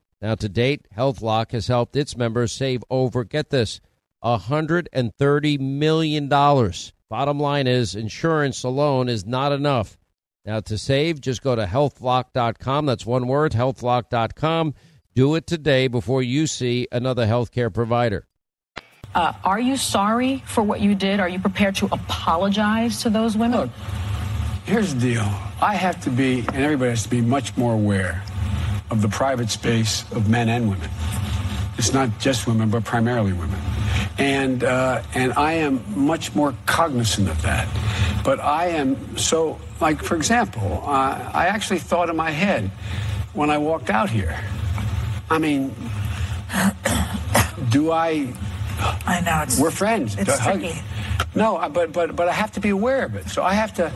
Now, to date, HealthLock has helped its members save over, get this, $130 million. Bottom line is, insurance alone is not enough. Now, to save, just go to healthlock.com. That's one word, healthlock.com. Do it today before you see another healthcare provider. Uh, are you sorry for what you did? Are you prepared to apologize to those women? Look, here's the deal. I have to be, and everybody has to be much more aware of the private space of men and women. It's not just women, but primarily women. And, uh, and I am much more cognizant of that. But I am so, like, for example, uh, I actually thought in my head when I walked out here, I mean, do I. I know. It's, we're friends. It's tricky. No, but, but, but I have to be aware of it. So I have to.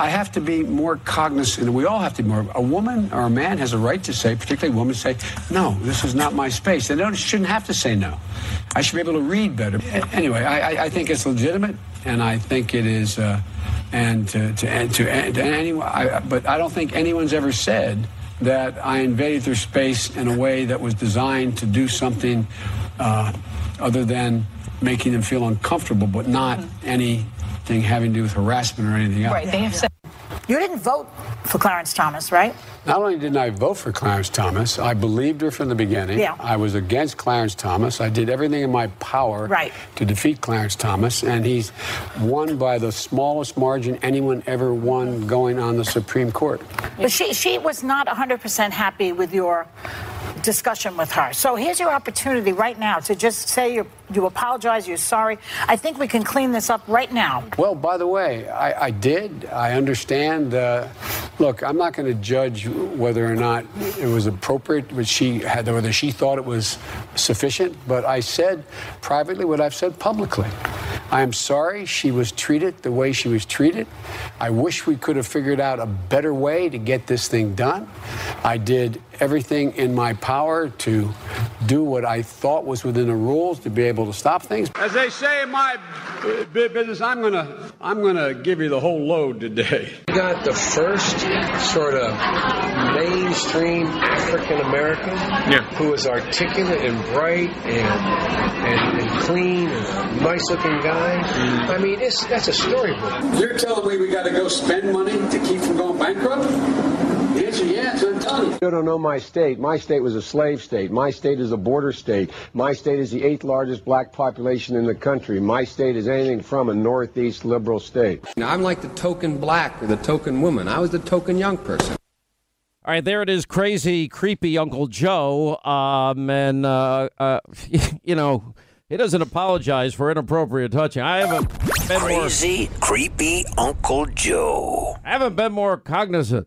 I have to be more cognizant, and we all have to be more. A woman or a man has a right to say, particularly a woman, say, "No, this is not my space." They don't, shouldn't have to say no. I should be able to read better. Anyway, I, I think it's legitimate, and I think it is, uh, and to to and to, and to anyone. I, but I don't think anyone's ever said that I invaded their space in a way that was designed to do something uh, other than making them feel uncomfortable, but not anything having to do with harassment or anything else. Right. They have said. You didn't vote for Clarence Thomas, right? Not only didn't I vote for Clarence Thomas, I believed her from the beginning. Yeah. I was against Clarence Thomas. I did everything in my power Right. to defeat Clarence Thomas, and he's won by the smallest margin anyone ever won going on the Supreme Court. But she, she was not 100% happy with your discussion with her. So here's your opportunity right now to just say you you apologize, you're sorry. I think we can clean this up right now. Well, by the way, I, I did. I understand. Uh, look, I'm not going to judge whether or not it was appropriate, she had, whether she thought it was sufficient. But I said privately what I've said publicly. I am sorry she was treated the way she was treated. I wish we could have figured out a better way to get this thing done. I did everything in my power to do what I thought was within the rules to be able to stop things. As they say in my business, I'm gonna I'm gonna give you the whole load today. You got the first sort of mainstream African American who is articulate and bright and, and, and clean and a nice looking guy. Mm-hmm. I mean, it's, that's a storybook. You're telling me we got to go spend money to keep from going bankrupt? The answer, yes, I'm telling you. You don't know my state. My state was a slave state. My state is a border state. My state is the eighth largest black population in the country. My state is anything from a northeast liberal state. Now, I'm like the token black or the token woman. I was the token young person. All right, there it is, crazy, creepy Uncle Joe. Um, and, uh, uh, you know, he doesn't apologize for inappropriate touching. I haven't been Crazy, creepy Uncle Joe. I haven't been more cognizant.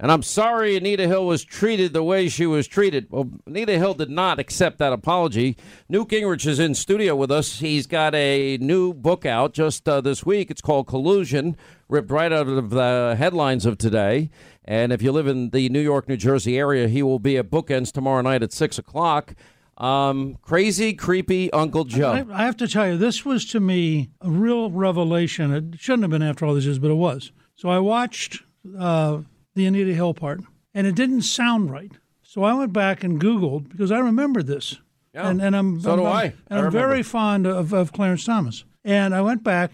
And I'm sorry Anita Hill was treated the way she was treated. Well, Anita Hill did not accept that apology. Newt Gingrich is in studio with us. He's got a new book out just uh, this week. It's called Collusion, ripped right out of the headlines of today. And if you live in the New York, New Jersey area, he will be at Bookends tomorrow night at 6 o'clock. Um, crazy, creepy Uncle Joe. I, I have to tell you, this was to me a real revelation. It shouldn't have been after all these years, but it was. So I watched uh, the Anita Hill part, and it didn't sound right. So I went back and Googled because I remembered this. Yeah, and, and I'm, so I'm, do I'm- I. And I I'm very fond of, of Clarence Thomas. And I went back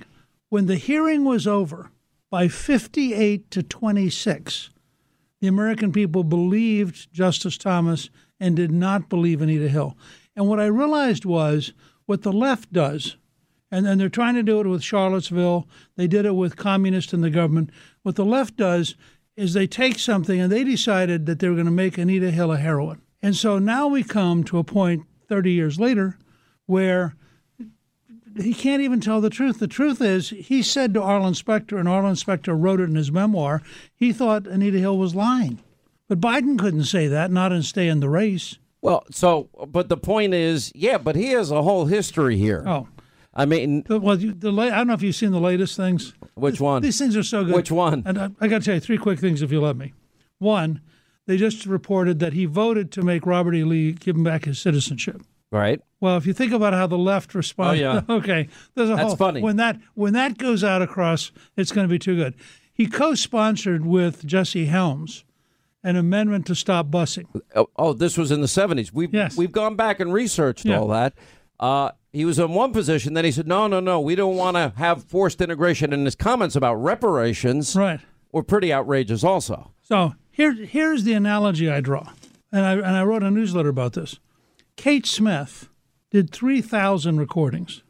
when the hearing was over by 58 to 26. The American people believed Justice Thomas and did not believe Anita Hill. And what I realized was what the left does, and, and they're trying to do it with Charlottesville, they did it with communists in the government. What the left does is they take something and they decided that they were going to make Anita Hill a heroine. And so now we come to a point 30 years later where he can't even tell the truth. The truth is, he said to Arlen Specter, and Arlen Specter wrote it in his memoir, he thought Anita Hill was lying. But Biden couldn't say that, not and stay in the race. Well, so, but the point is, yeah, but he has a whole history here. Oh. I mean, well, you- the la- I don't know if you've seen the latest things. Which one? These things are so good. Which one? And I, I got to tell you three quick things, if you let me. One, they just reported that he voted to make Robert E. Lee give him back his citizenship. Right. Well, if you think about how the left responds, Oh, yeah. okay, there's a That's whole, funny. When that when that goes out across, it's going to be too good. He co-sponsored with Jesse Helms an amendment to stop busing. Oh, oh, this was in the 70s. We've, we've gone back and researched Yeah. all that. Uh, he was in one position, then he said, no, no, no, we don't want to have forced integration. And his comments about reparations right. were pretty outrageous also. So here, here's the analogy I draw, and I and I wrote a newsletter about this. Kate Smith did three thousand recordings.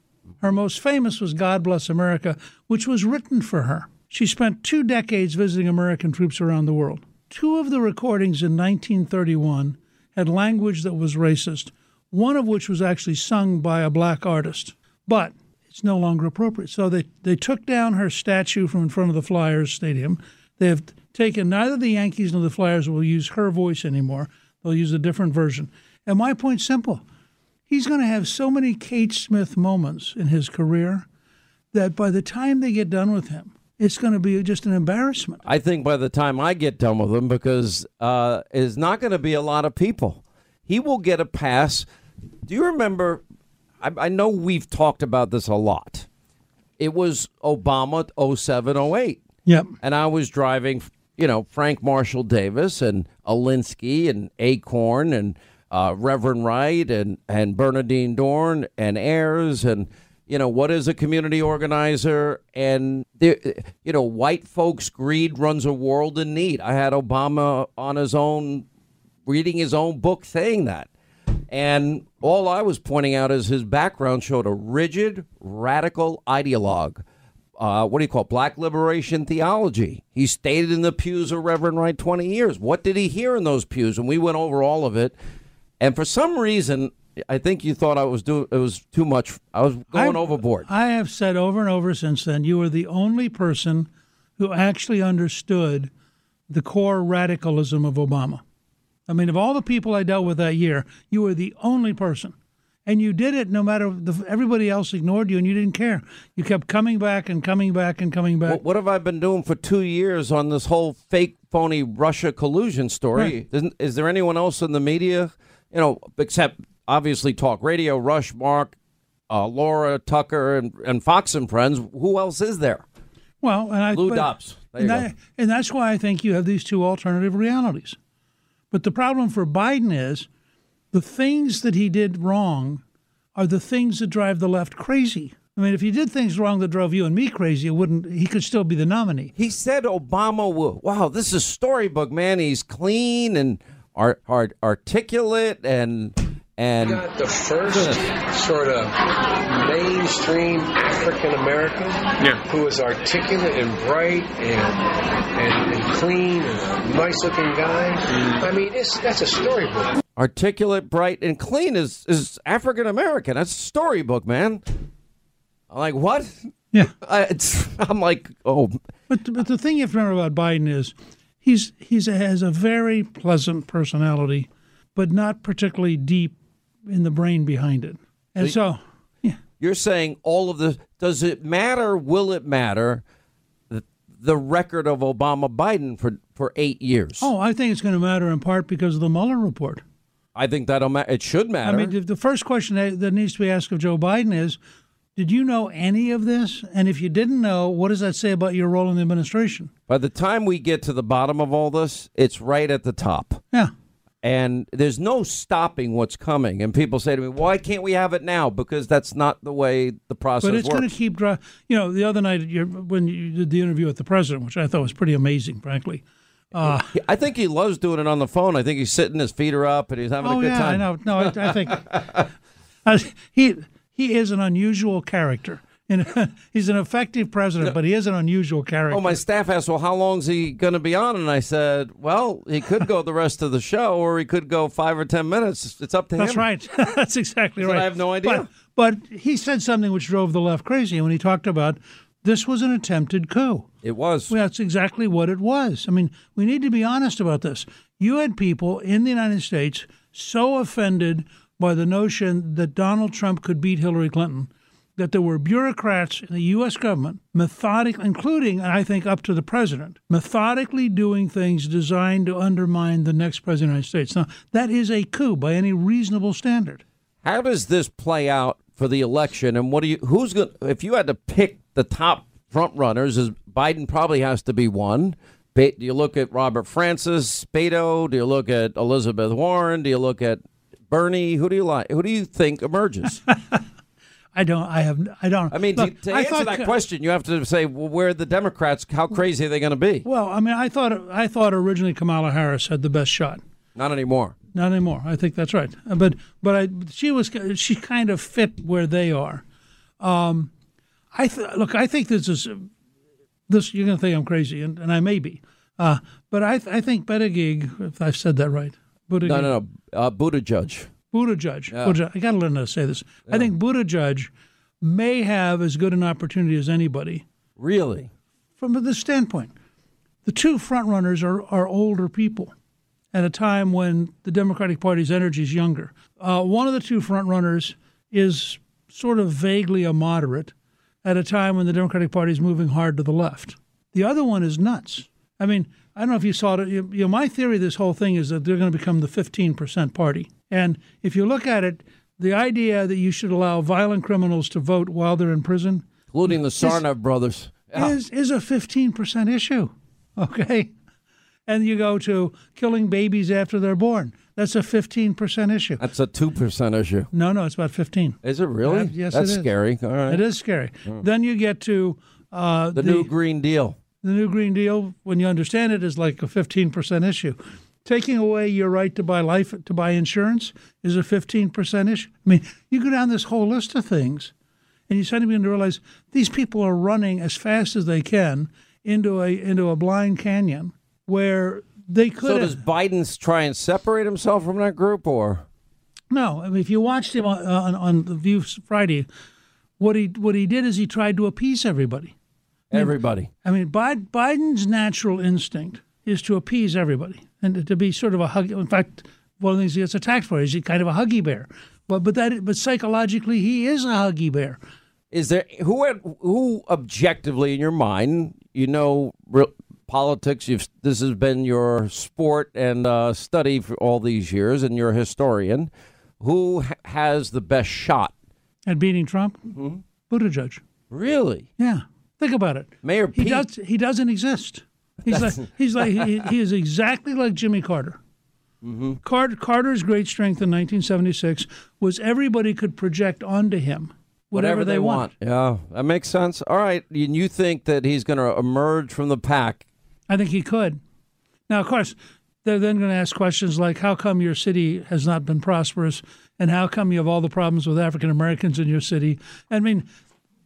Her most famous was "God Bless America," which was written for her. She spent two decades visiting American troops around the world. Two of the recordings in 1931 had language that was racist. One of which was actually sung by a black artist, but it's no longer appropriate. So they, they took down her statue from in front of the Flyers Stadium. They have taken neither the Yankees nor the Flyers will use her voice anymore. They'll use a different version. And my point's simple. He's going to have so many Kate Smith moments in his career that by the time they get done with him, it's going to be just an embarrassment. I think by the time I get done with him, because uh, it's not going to be a lot of people, he will get a pass. Do you remember? I, I know we've talked about this a lot. It was Obama 07, 08. Yep. And I was driving, you know, Frank Marshall Davis and Alinsky and Acorn and uh, Reverend Wright and, and Bernardine Dohrn and Ayers and, you know, what is a community organizer? And, there, you know, white folks' greed runs a world in need. I had Obama on his own, reading his own book saying that. And all I was pointing out is his background showed a rigid, radical ideologue. Uh, what do you call it? Black liberation theology. He stayed in the pews of Reverend Wright 20 years. What did he hear in those pews? And we went over all of it. And for some reason, I think you thought I was doing it was too much. I was going I've- overboard. I have said over and over since then, you were the only person who actually understood the core radicalism of Obama. I mean, of all the people I dealt with that year, you were the only person. And you did it no matter the, everybody else ignored you and you didn't care. You kept coming back and coming back and coming back. What, what have I been doing for two years on this whole fake, phony Russia collusion story? Right. Is there anyone else in the media, you know, except obviously Talk Radio, Rush, Mark, uh, Laura, Tucker, and, and Fox and Friends? Who else is there? Well, and I Lou but- Dobbs. There and, you that- and that's why I think you have these two alternative realities. But the problem for Biden is the things that he did wrong are the things that drive the left crazy. I mean, if he did things wrong that drove you and me crazy, it wouldn't. He could still be the nominee. He said Obama will. Wow, this is storybook, man. He's clean and art, art, articulate and and got the first sort of mainstream African American who is articulate and bright and, and, and clean and a nice looking guy. Mm-hmm. I mean, it's, that's a storybook. articulate, bright, and clean is is African American. That's a storybook, man. I'm like, what? Yeah. I, it's, I'm like, oh, But but the thing you have to remember about Biden is he's he's has a very pleasant personality, but not particularly deep in the brain behind it. And so Yeah. you're saying all of the. Does it matter? Will it matter? The, the record of Obama Biden for for eight years. Oh, I think it's going to matter in part because of the Mueller report. I think that'll. It should matter. I mean, the- the first question that that needs to be asked of Joe Biden is, did you know any of this? And if you didn't know, what does that say about your role in the administration? By the time we get to the bottom of all this, it's right at the top. Yeah. And there's no stopping what's coming. And people say to me, why can't we have it now? Because that's not the way the process but it's going to keep dry. You know, the other night you when you did the interview with the president, which I thought was pretty amazing, frankly. Uh, I think he loves doing it on the phone. I think he's sitting, his feet are up, and he's having oh a good yeah, time. I know. No, I, I think uh, he he is an unusual character. And he's an effective president, but he is an unusual character. Oh, my staff asked, well, how long's he going to be on? And I said, well, he could go the rest of the show, or he could go five or ten minutes. It's up to That's him. That's right. That's exactly said, right. I have no idea. But, but he said something which drove the left crazy when he talked about this was an attempted coup. It was. Well, that's exactly what it was. I mean, we need to be honest about this. You had people in the United States so offended by the notion that Donald Trump could beat Hillary Clinton that there were bureaucrats in the U.S. government, methodic, including, I think, up to the president, methodically doing things designed to undermine the next president of the United States. Now, that is a coup by any reasonable standard. How does this play out for the election? And what do you? Who's going? to, If you had to pick the top front runners, is Biden probably has to be one. Do you look at Robert Francis, Beto? Do you look at Elizabeth Warren? Do you look at Bernie? Who do you like? Who do you think emerges? I don't. I have. I don't. I mean, Look, to, to I answer that question, you have to say, well, where are the Democrats? How crazy are they going to be? Well, I mean, I thought. I thought originally Kamala Harris had the best shot. Not anymore. Not anymore. I think that's right. Uh, But but I she was she kind of fit where they are. Um, I th- look. I think this is this. You're going to think I'm crazy, and, and I may be. Uh, but I th- I think Buttigieg, if I've said that right, Buttigieg, No, no, no. Uh, Buddha Judge. Buttigieg. Yeah. Buttigieg. I got to learn how to say this. I think Buttigieg may have as good an opportunity as anybody. Really? From this standpoint, the two frontrunners are, are older people at a time when the Democratic Party's energy is younger. Uh, one of the two frontrunners is sort of vaguely a moderate at a time when the Democratic Party is moving hard to the left. The other one is nuts. I mean, I don't know if you saw it. You, you know, my theory of this whole thing is that they're going to become the 15% party. And if you look at it, the idea that you should allow violent criminals to vote while they're in prison, including the Tsarnaev brothers, is is a 15% issue. Okay? And you go to killing babies after they're born. That's a 15% issue. That's a 2% issue. No, no, it's about 15. Is it really? Uh, yes, That's it is. scary. All right. It is scary. Hmm. Then you get to uh, The, new Green Deal. the new Green Deal, when you understand it, is like a 15% issue. Taking away your right to buy life to buy insurance is a 15% issue. I mean, you go down this whole list of things, and you suddenly begin to realize these people are running as fast as they can into a into a blind canyon where they could. So does Biden try and separate himself from that group, or No, I mean, if you watched him on, on, on the View Friday, what he what he did is he tried to appease everybody. Everybody. I mean, Biden's natural instinct is to appease everybody and to be sort of a hug. In fact, one of the things he gets attacked for is he's kind of a huggy bear. But but that but psychologically he is a huggy bear. Is there who who objectively in your mind, you know, real, politics? You've this has been your sport and uh, study for all these years, and you're a historian. Who ha- has the best shot At beating Trump, mm-hmm. Buttigieg. Really? Yeah. Think about it. Mayor He Pete. does. He doesn't exist. He's like he's like he, he is exactly like Jimmy Carter. Mm-hmm. Carter. Carter's great strength in 1976 was everybody could project onto him whatever, they, want. Yeah, that makes sense. All right, and you think that he's going to emerge from the pack? I think he could. Now, of course, they're then going to ask questions like, "How come your city has not been prosperous?" and "How come you have all the problems with African Americans in your city?" I mean,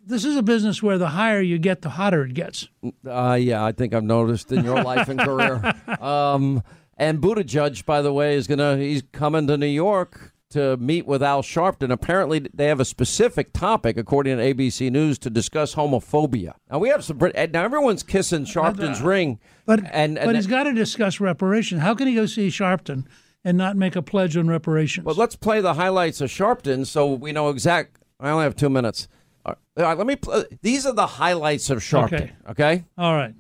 this is a business where the higher you get, the hotter it gets. Uh, yeah, I think I've noticed in your life and career. Um, and Buttigieg, by the way, is gonna he's coming to New York to meet with Al Sharpton. Apparently, they have a specific topic, according to ABC News, to discuss homophobia. Now we have some. Now everyone's kissing Sharpton's ring, But and, and but he's got to discuss reparations. How can he go see Sharpton and not make a pledge on reparations? Well, let's play the highlights of Sharpton so we know exact. I only have two minutes. All right, let me. Pl- these are the highlights of Sharpton. Okay. okay? All right.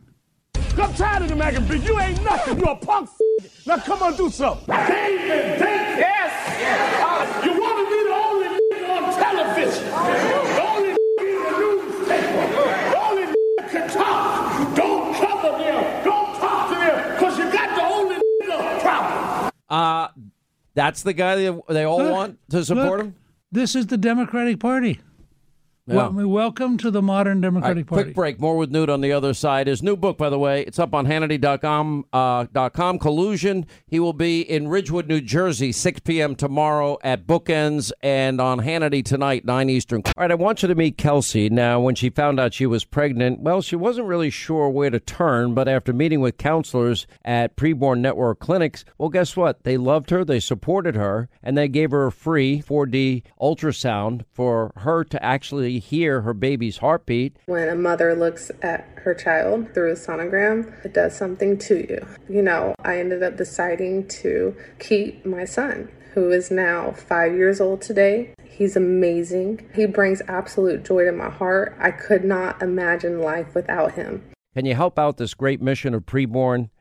I'm tired of the Mac and bitch. You ain't nothing. You a punk. F- now come on, do something. David, David. Yes. Uh, you want to be the only on television. The only in the newspaper. The only can talk. Don't cover them. Don't talk to them. Because you got the only problem. Uh, that's the guy they, they all Look, want to support look, him. This is the Democratic Party. Yeah. Wel- welcome to the modern Democratic right, Party. quick break. More with Newt on the other side. His new book, by the way, it's up on Hannity.com. Uh, dot com, Collusion. He will be in Ridgewood, New Jersey, 6 p.m. tomorrow at Bookends and on Hannity tonight, 9 Eastern. All right, I want you to meet Kelsey. Now, when she found out she was pregnant, well, she wasn't really sure where to turn, but after meeting with counselors at Preborn Network clinics, well, guess what? They loved her, they supported her, and they gave her a free 4D ultrasound for her to actually hear her baby's heartbeat. When a mother looks at her child through a sonogram, it does something to you. You know, I ended up deciding to keep my son, who is now five years old today. He's amazing. He brings absolute joy to my heart. I could not imagine life without him. Can you help out this great mission of preborn?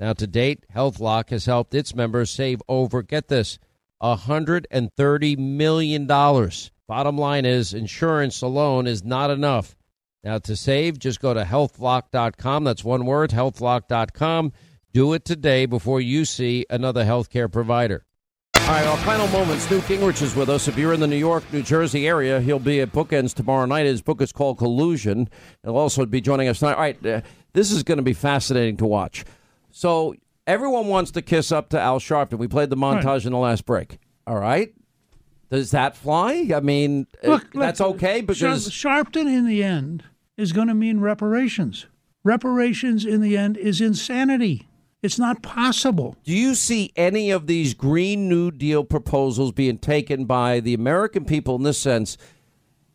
Now, to date, HealthLock has helped its members save over, get this, $130 million. Bottom line is, insurance alone is not enough. Now, to save, just go to healthlock.com. That's one word, healthlock.com. Do it today before you see another healthcare provider. All right, our final moments. Newt Gingrich is with us. If you're in the New York, New Jersey area, he'll be at Bookends tomorrow night. His book is called Collusion. He'll also be joining us tonight. All right, uh, this is going to be fascinating to watch. So, everyone wants to kiss up to Al Sharpton. We played the montage right. in the last break. All right. Does that fly? I mean, uh, look, that's okay because Sharpton in the end is going to mean reparations. Reparations in the end is insanity. It's not possible. Do you see any of these Green New Deal proposals being taken by the American people in this sense?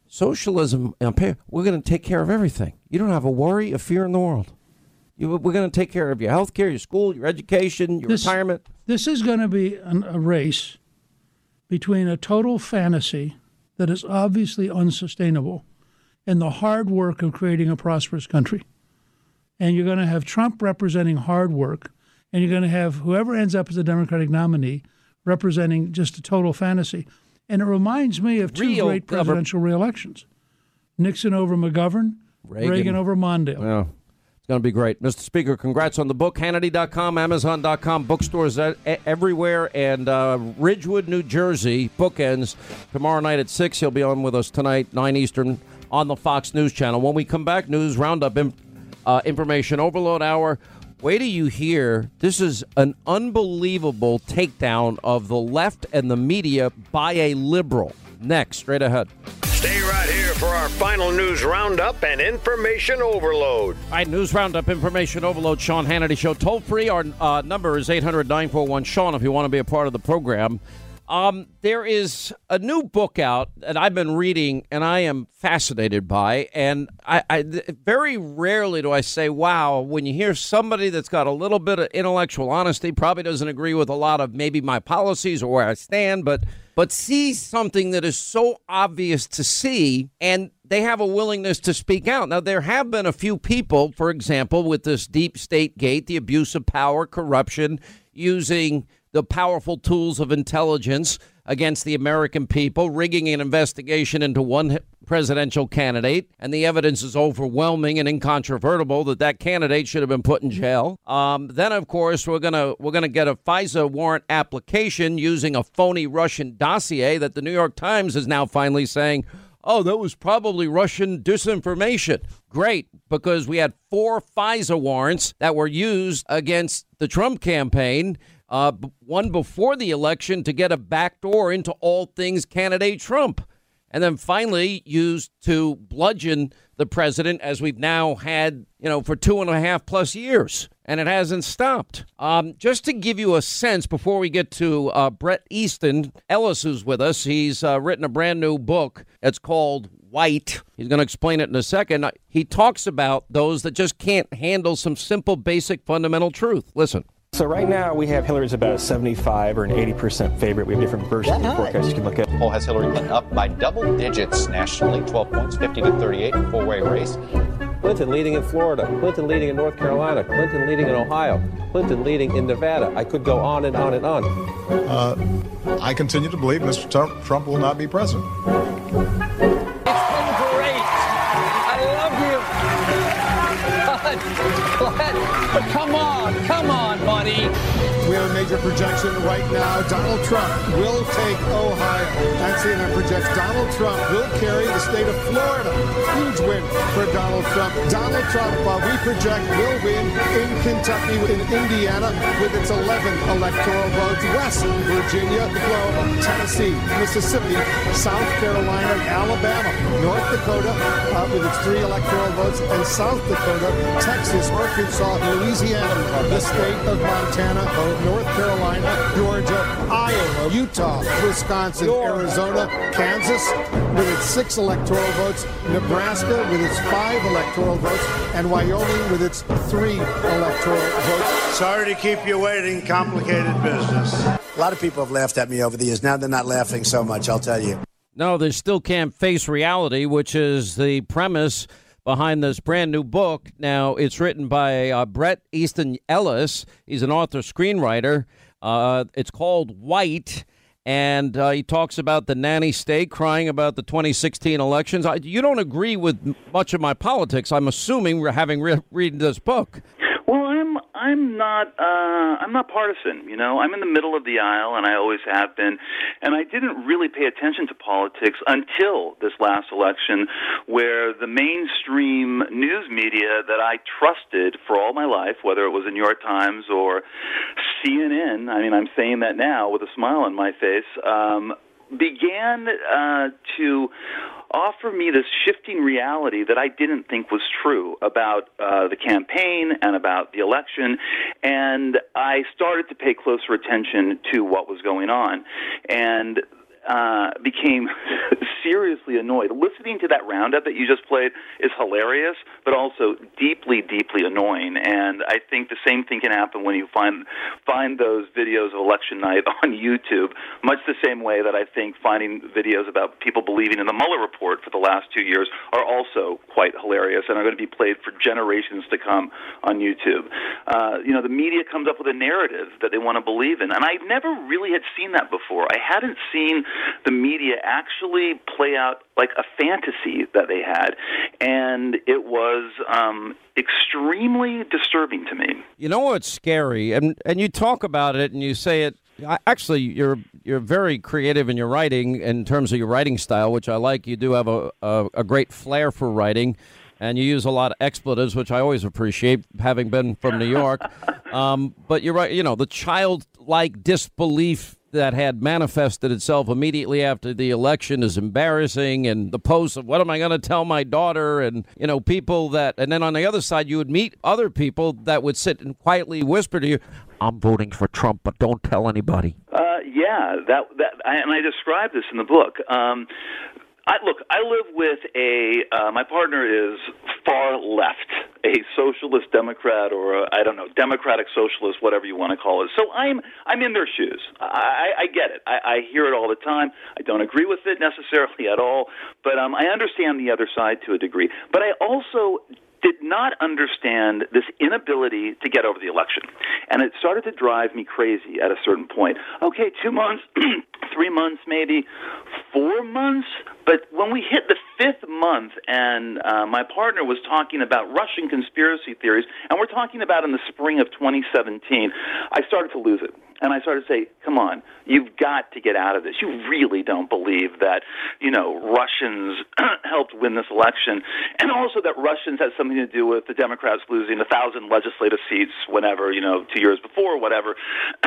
Socialism, we're going to take care of everything. You don't have a worry, a fear in the world. You, we're going to take care of your health care, your school, your education, your this, retirement. This is going to be an, a race between a total fantasy that is obviously unsustainable and the hard work of creating a prosperous country. And you're going to have Trump representing hard work and you're going to have whoever ends up as the Democratic nominee representing just a total fantasy. And it reminds me of two Real great presidential re-elections: Nixon over McGovern, Reagan, Reagan over Mondale. Yeah. It's going to be great. Mr. Speaker, congrats on the book. Hannity.com, Amazon.com, bookstores everywhere. And uh, Ridgewood, New Jersey, bookends tomorrow night at 6. He'll be on with us tonight, 9 Eastern, on the Fox News Channel. When we come back, News Roundup, uh, Information Overload Hour. Wait till you hear this is an unbelievable takedown of the left and the media by a liberal. Next, straight ahead. Here for our final news roundup and information overload. All right, news roundup, information overload. Sean Hannity Show. Toll free. Our uh, number is 800 941 Sean if you want to be a part of the program. Um, there is a new book out that I've been reading and I am fascinated by. And I, I, very rarely do I say, wow, when you hear somebody that's got a little bit of intellectual honesty, probably doesn't agree with a lot of maybe my policies or where I stand, but but sees something that is so obvious to see and they have a willingness to speak out. Now, there have been a few people, for example, with this deep state gate, the abuse of power, corruption, using the powerful tools of intelligence against the American people, rigging an investigation into one presidential candidate, and the evidence is overwhelming and incontrovertible that that candidate should have been put in jail. Um, then, of course, we're gonna we're gonna get a FISA warrant application using a phony Russian dossier that the New York Times is now finally saying. Oh, that was probably Russian disinformation. Great, because we had four FISA warrants that were used against the Trump campaign uh, one before the election to get a backdoor into all things candidate Trump. And then finally used to bludgeon the president, as we've now had, you know, for two and a half plus years. And it hasn't stopped. Um, just to give you a sense before we get to uh, Bret Easton Ellis, who's with us, he's uh, written a brand new book. It's called White. He's going to explain it in a second. He talks about those that just can't handle some simple, basic, fundamental truth. Listen. So right now we have Hillary's about a 75 or an 80% favorite. We have different versions of the forecast you can look at. Poll has Hillary Clinton up by double digits nationally, 12 points, 50 to 38, four-way race. Clinton leading in Florida, Clinton leading in North Carolina, Clinton leading in Ohio, Clinton leading in Nevada. I could go on and on and on. Uh, I continue to believe Mr. Trump will not be president. It's been great. I love you. Come on, come buddy. Have a major projection right now. Donald Trump will take Ohio. And CNN projects Donald Trump will carry the state of Florida. Huge win for Donald Trump. Donald Trump, while we project, will win in Kentucky, in Indiana, with its 11 electoral votes. West Virginia, Oklahoma, Tennessee, Mississippi, South Carolina, Alabama, North Dakota, uh, with its three electoral votes, and South Dakota, Texas, Arkansas, Louisiana, the state of Montana, North Carolina, Georgia, Iowa, Utah, Wisconsin, Arizona, Kansas with its six electoral votes, Nebraska with its five electoral votes, and Wyoming with its three electoral votes. Sorry to keep you waiting, complicated business. A lot of people have laughed at me over the years. Now they're not laughing so much, I'll tell you. No, they still can't face reality, which is the premise behind this brand new book. Now, it's written by uh, Bret Easton Ellis. He's an author screenwriter. Uh, it's called White. And uh, he talks about the nanny state crying about the 2016 elections. I, you don't agree with much of my politics, I'm assuming, we're having re- read this book. I'm not uh, I'm not partisan. You know, I'm in the middle of the aisle, and I always have been. And I didn't really pay attention to politics until this last election, where the mainstream news media that I trusted for all my life, whether it was the New York Times or CNN, I mean, I'm saying that now with a smile on my face, um, began uh, to offer me this shifting reality that I didn't think was true about uh, the campaign and about the election. And I started to pay closer attention to what was going on. And uh, became seriously annoyed. Listening to that roundup that you just played is hilarious, but also deeply, deeply annoying. And I think the same thing can happen when you find find those videos of election night on YouTube. Much the same way that I think finding videos about people believing in the Mueller report for the last two years are also quite hilarious and are going to be played for generations to come on YouTube. Uh, you know, the media comes up with a narrative that they want to believe in, and I never really had seen that before. I hadn't seen the media actually play out like a fantasy that they had, and it was um, extremely disturbing to me. You know what's scary, and and you talk about it and you say it. Actually, you're you're very creative in your writing in terms of your writing style, which I like. You do have a a, a great flair for writing and you use a lot of expletives, which I always appreciate, having been from New York. um, but you're right. You know, the childlike disbelief that had manifested itself immediately after the election is embarrassing and the posts of what am I going to tell my daughter and you know people that and then on the other side you would meet other people that would sit and quietly whisper to you I'm voting for Trump but don't tell anybody. Uh, yeah, that that and I describe this in the book. Um, I, look, I live with a uh, my partner is far left, a socialist Democrat or I don't know, democratic socialist, whatever you want to call it. So I'm I'm in their shoes. I, I get it. I, I hear it all the time. I don't agree with it necessarily at all, but um, I understand the other side to a degree. But I also did not understand this inability to get over the election. And it started to drive me crazy at a certain point. Okay, two months, three months, maybe four months. But when we hit the fifth month, and uh, my partner was talking about Russian conspiracy theories, and we're talking about in the spring of 2017, I started to lose it. And I started to say, come on, you've got to get out of this. You really don't believe that, you know, Russians helped win this election. And also that Russians had something to do with the Democrats losing a thousand legislative seats whenever, you know, two years before whatever.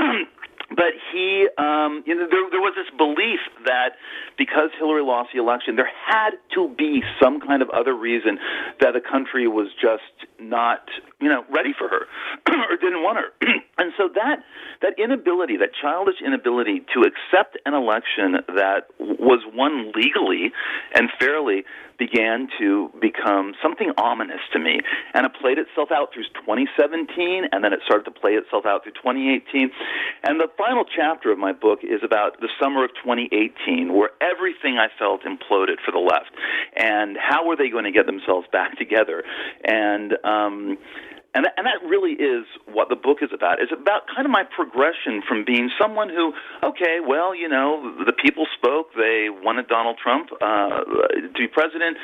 but he, um, you know, there, there was this belief that because Hillary lost the election, there had to be some kind of other reason that the country was just not, you know, ready for her or didn't want her. and so that that inability, that childish inability to accept an election that was won legally and fairly began to become something ominous to me. And it played itself out through 2017, and then it started to play itself out through 2018. And the final chapter of my book is about the summer of 2018, where everything I felt imploded for the left. And how were they going to get themselves back together? And, um, and that, and that really is what the book is about. It's about kind of my progression from being someone who, okay, well, you know, the people spoke, they wanted Donald Trump uh, to be president,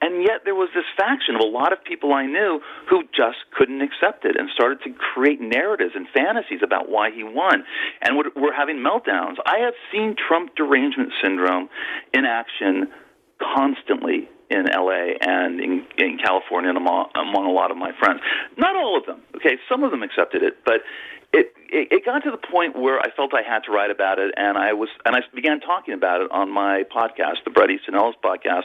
and yet there was this faction of a lot of people I knew who just couldn't accept it and started to create narratives and fantasies about why he won, and were having meltdowns. I have seen Trump derangement syndrome in action constantly in LA and in, in California and among, among a lot of my friends. Not all of them. Okay, some of them accepted it, but it, it it got to the point where I felt I had to write about it, and I was and I began talking about it on my podcast, the Bret Easton Ellis podcast,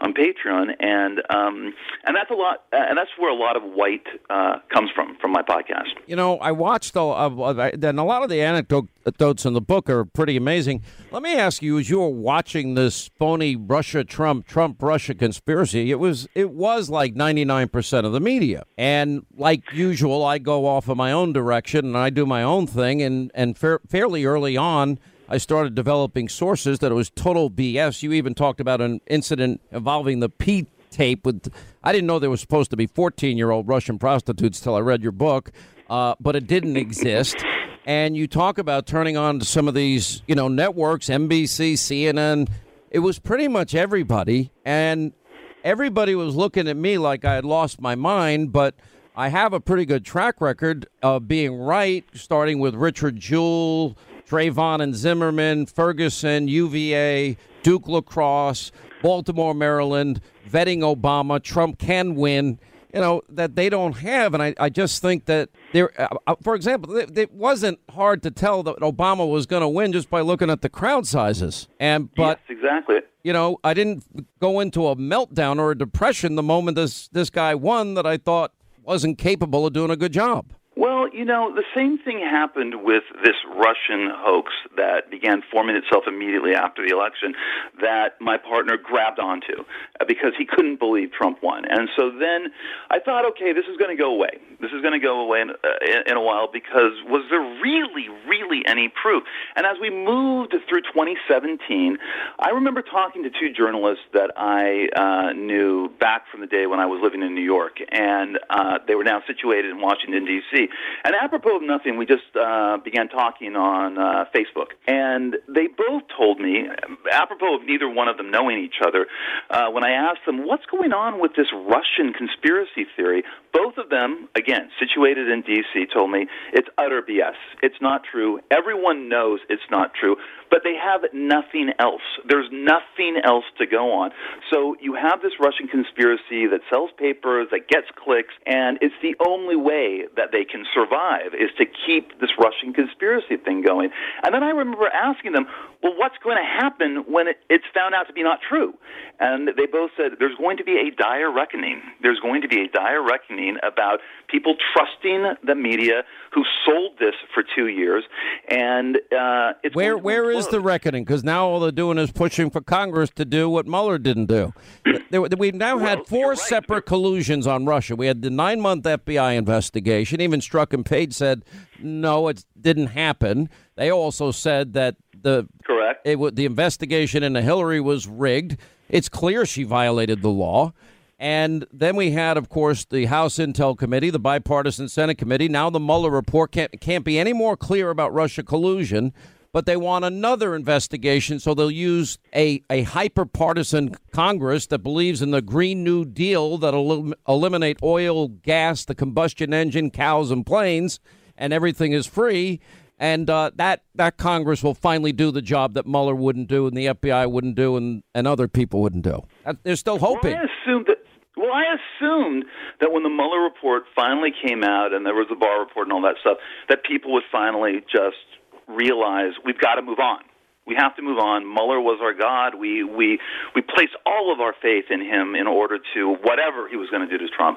on Patreon, and um, and that's a lot, and that's where a lot of white uh, comes from from my podcast. You know, I watched a, and a lot of the anecdotes in the book are pretty amazing. Let me ask you, as you were watching this phony Russia Trump Trump Russia conspiracy, it was it was like ninety nine percent of the media, and like usual, I go off of my own direction and I do my own thing, and and fa- fairly early on. I started developing sources that it was total BS. You even talked about an incident involving the P tape with. I didn't know there was supposed to be 14 year old Russian prostitutes till I read your book, uh, but it didn't exist. And you talk about turning on to some of these, you know, networks, NBC, CNN. It was pretty much everybody, and everybody was looking at me like I had lost my mind, but. I have a pretty good track record of being right, starting with Richard Jewell, Trayvon and Zimmerman, Ferguson, UVA, Duke lacrosse, Baltimore, Maryland, vetting Obama, Trump can win. You know that they don't have, and I, I just think that there. Uh, for example, it, it, wasn't hard to tell that Obama was going to win just by looking at the crowd sizes. And but yes, exactly. You know, I didn't go into a meltdown or a depression the moment this this guy won that I thought wasn't capable of doing a good job. Well, you know, the same thing happened with this Russian hoax that began forming itself immediately after the election that my partner grabbed onto uh, because he couldn't believe Trump won. And so then I thought, okay, this is going to go away. This is going to go away in, uh, in a while because was there really, really any proof? And as we moved through 2017, I remember talking to two journalists that I uh, knew back from the day when I was living in New York, and uh, they were now situated in Washington, D.C. And apropos of nothing, we just uh, began talking on uh, Facebook, and they both told me, apropos of neither one of them knowing each other, uh, when I asked them what's going on with this Russian conspiracy theory, both of them, again situated in D.C., told me it's utter BS. It's not true. Everyone knows it's not true, but they have nothing else. There's nothing else to go on. So you have this Russian conspiracy that sells papers, that gets clicks, and it's the only way that they can survive is to keep this Russian conspiracy thing going. And then I remember asking them, well, what's going to happen when it, it's found out to be not true? And they both said there's going to be a dire reckoning. There's going to be a dire reckoning about people trusting the media who sold this for two years, and uh, it's where where is the reckoning? Because now all they're doing is pushing for Congress to do what Mueller didn't do. We've now well, had four right. separate collusions on Russia. We had the nine month FBI investigation. Even Strzok and Page said no, it didn't happen. They also said that the correct it, the investigation into Hillary was rigged. It's clear she violated the law. And then we had, of course, the House Intel Committee, the bipartisan Senate Committee. Now the Mueller report can't, can't be any more clear about Russia collusion, but they want another investigation, so they'll use a, a hyper partisan Congress that believes in the Green New Deal that'll eliminate oil, gas, the combustion engine, cows, and planes, and everything is free. And uh, that that Congress will finally do the job that Mueller wouldn't do, and the FBI wouldn't do, and, and other people wouldn't do. They're still hoping. Well, I assumed that well, I assumed that when the Mueller report finally came out and there was the Barr report and all that stuff, that people would finally just realize we've got to move on. We have to move on. Mueller was our God. We we we placed all of our faith in him in order to whatever he was going to do to Trump.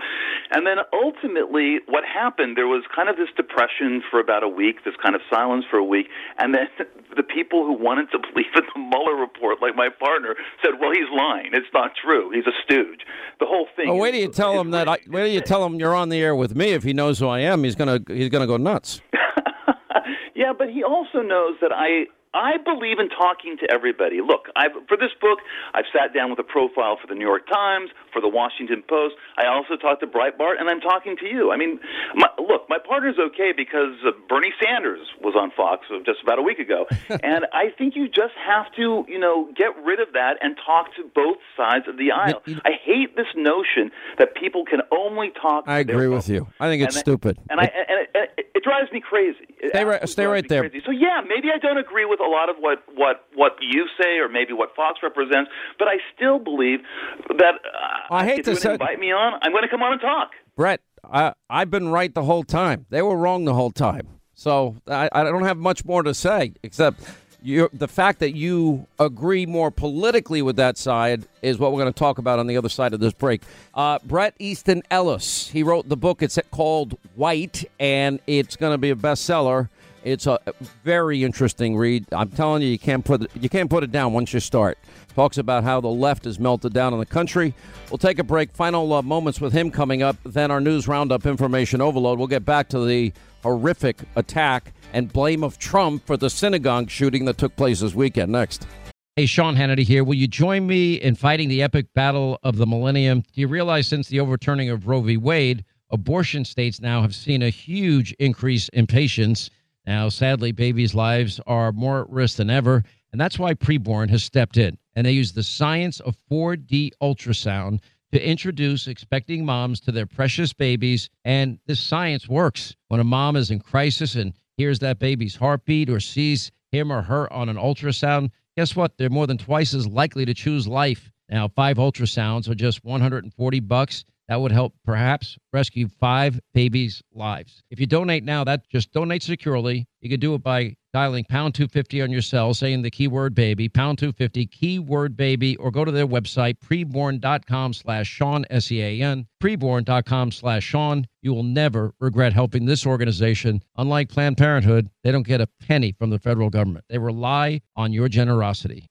And then ultimately, what happened? There was kind of this depression for about a week, this kind of silence for a week, and then the people who wanted to believe in the Mueller report, like my partner, said, "Well, he's lying. It's not true. He's a stooge." The whole thing. Oh, wait till you tell him that. I, wait till you tell him you're on the air with me. If he knows who I am, he's gonna he's gonna go nuts. yeah, but he also knows that I I believe in talking to everybody. Look, I've, for this book, I've sat down with a profile for the New York Times, for the Washington Post. I also talked to Breitbart, and I'm talking to you. I mean, my, look, my partner's okay because uh, Bernie Sanders was on Fox just about a week ago, and I think you just have to, you know, get rid of that and talk to both sides of the aisle. I hate this notion that people can only talk. I agree with you. I think it's and stupid. And, I, and it, it, it, drives me crazy. It stay right, stay right there. Crazy. So yeah, maybe I don't agree with a lot of what what what you say or maybe what Fox represents, but I still believe that uh, I hate if to you say, invite me on, I'm going to come on and talk. Bret, I, I've been right the whole time. They were wrong the whole time. So I, I don't have much more to say except you're, the fact that you agree more politically with that side is what we're going to talk about on the other side of this break. Uh, Bret Easton Ellis, he wrote the book. It's called White, and it's going to be a bestseller. It's a very interesting read. I'm telling you, you can't put it, you can't put it down once you start. Talks about how the left has melted down in the country. We'll take a break. Final uh, moments with him coming up. Then our news roundup, information overload. We'll get back to the horrific attack and blame of Trump for the synagogue shooting that took place this weekend. Next. Hey, Sean Hannity here. Will you join me in fighting the epic battle of the millennium? Do you realize since the overturning of Roe v. Wade, abortion states now have seen a huge increase in patients? Now, sadly, babies' lives are more at risk than ever, and that's why Preborn has stepped in and they use the science of 4D ultrasound to introduce expecting moms to their precious babies. And this science works. When a mom is in crisis and hears that baby's heartbeat or sees him or her on an ultrasound, guess what? They're more than twice as likely to choose life. Now, five ultrasounds are just 140 bucks. That would help perhaps rescue five babies' lives. If you donate now, that just donate securely. You can do it by dialing pound 250 on your cell, saying the keyword baby, pound 250, keyword baby, or go to their website, preborn.com slash Sean, S E A N, preborn.com slash Sean. You will never regret helping this organization. Unlike Planned Parenthood, they don't get a penny from the federal government. They rely on your generosity.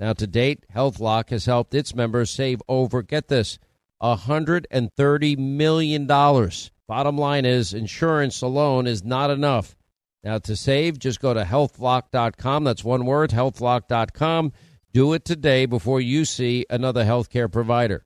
Now, to date, HealthLock has helped its members save over, get this, $130 million. Bottom line is, insurance alone is not enough. Now, to save, just go to healthlock.com. That's one word, healthlock.com. Do it today before you see another healthcare provider.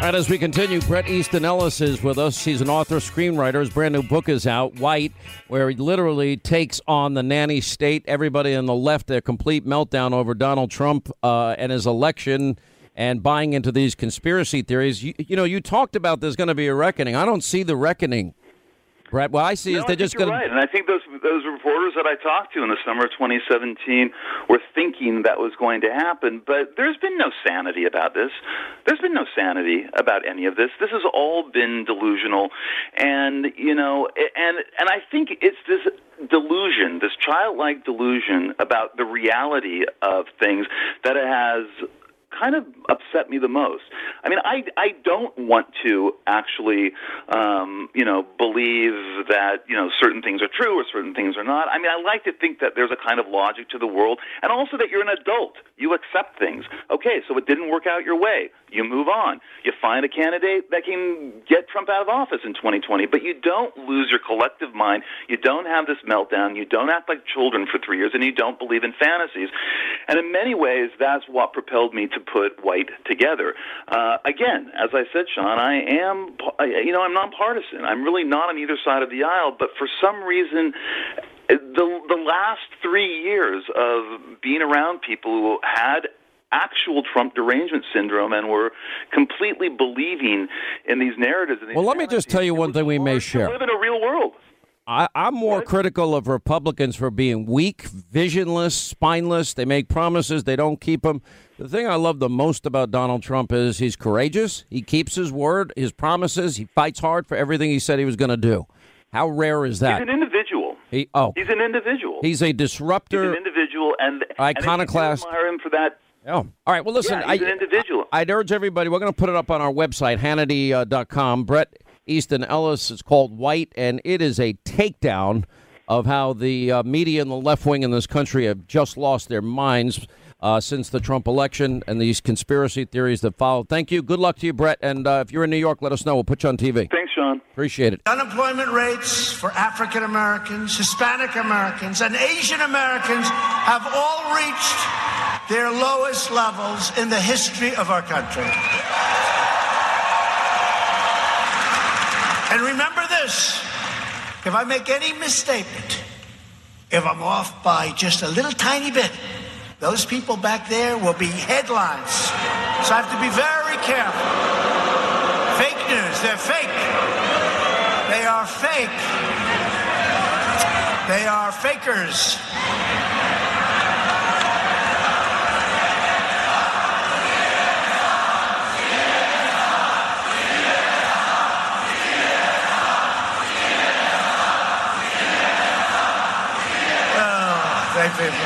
Right, as we continue, Bret Easton Ellis is with us. He's an author, screenwriter. His brand new book is out, White, where he literally takes on the nanny state. Everybody on the left, their complete meltdown over Donald Trump uh, and his election and buying into these conspiracy theories. You, you know, you talked about there's going to be a reckoning. I don't see the reckoning Right. Well, I see no, is they're just going to. Right, and I think those those reporters that I talked to in the summer of 2017 were thinking that was going to happen. But there's been no sanity about this. There's been no sanity about any of this. This has all been delusional, and you know, and and I think it's this delusion, this childlike delusion about the reality of things that it has kind of upset me the most. I mean, I I don't want to actually, um, you know, believe that you know certain things are true or certain things are not. I mean, I like to think that there's a kind of logic to the world, and also that you're an adult. You accept things. Okay, so it didn't work out your way. You move on. You find a candidate that can get Trump out of office in 2020, but you don't lose your collective mind. You don't have this meltdown. You don't act like children for three years, and you don't believe in fantasies. And in many ways, that's what propelled me to to put white together. Uh, again, as I said, Sean, I am, you know, I'm nonpartisan. I'm really not on either side of the aisle, but for some reason, the the last three years of being around people who had actual Trump derangement syndrome and were completely believing in these narratives. well, let me just tell you one thing we may share. We live in a real world. I, am more what? critical of Republicans for being weak, visionless, spineless. They make promises, they don't keep them. The thing I love the most about Donald Trump is he's courageous. He keeps his word, his promises. He fights hard for everything he said he was going to do. How rare is that? He's an individual. He oh, he's an individual. He's a disruptor. He's an individual, and iconoclast. And admire him for that. Oh, all right. Well, listen. Yeah, he's I, an individual. I, would urge everybody. We're going to put it up on our website, Hannity.com. Uh, Bret Easton Ellis is called White, and it is a takedown of how the uh, media and the left wing in this country have just lost their minds uh, since the Trump election and these conspiracy theories that followed. Thank you. Good luck to you, Bret. And uh, if you're in New York, let us know. We'll put you on TV. Thanks, Sean. Appreciate it. Unemployment rates for African Americans, Hispanic Americans, and Asian Americans have all reached their lowest levels in the history of our country. And remember this if I make any misstatement, if I'm off by just a little tiny bit, those people back there will be headlines. So I have to be very careful. Fake news, they're fake. They are fake. They are fakers. People.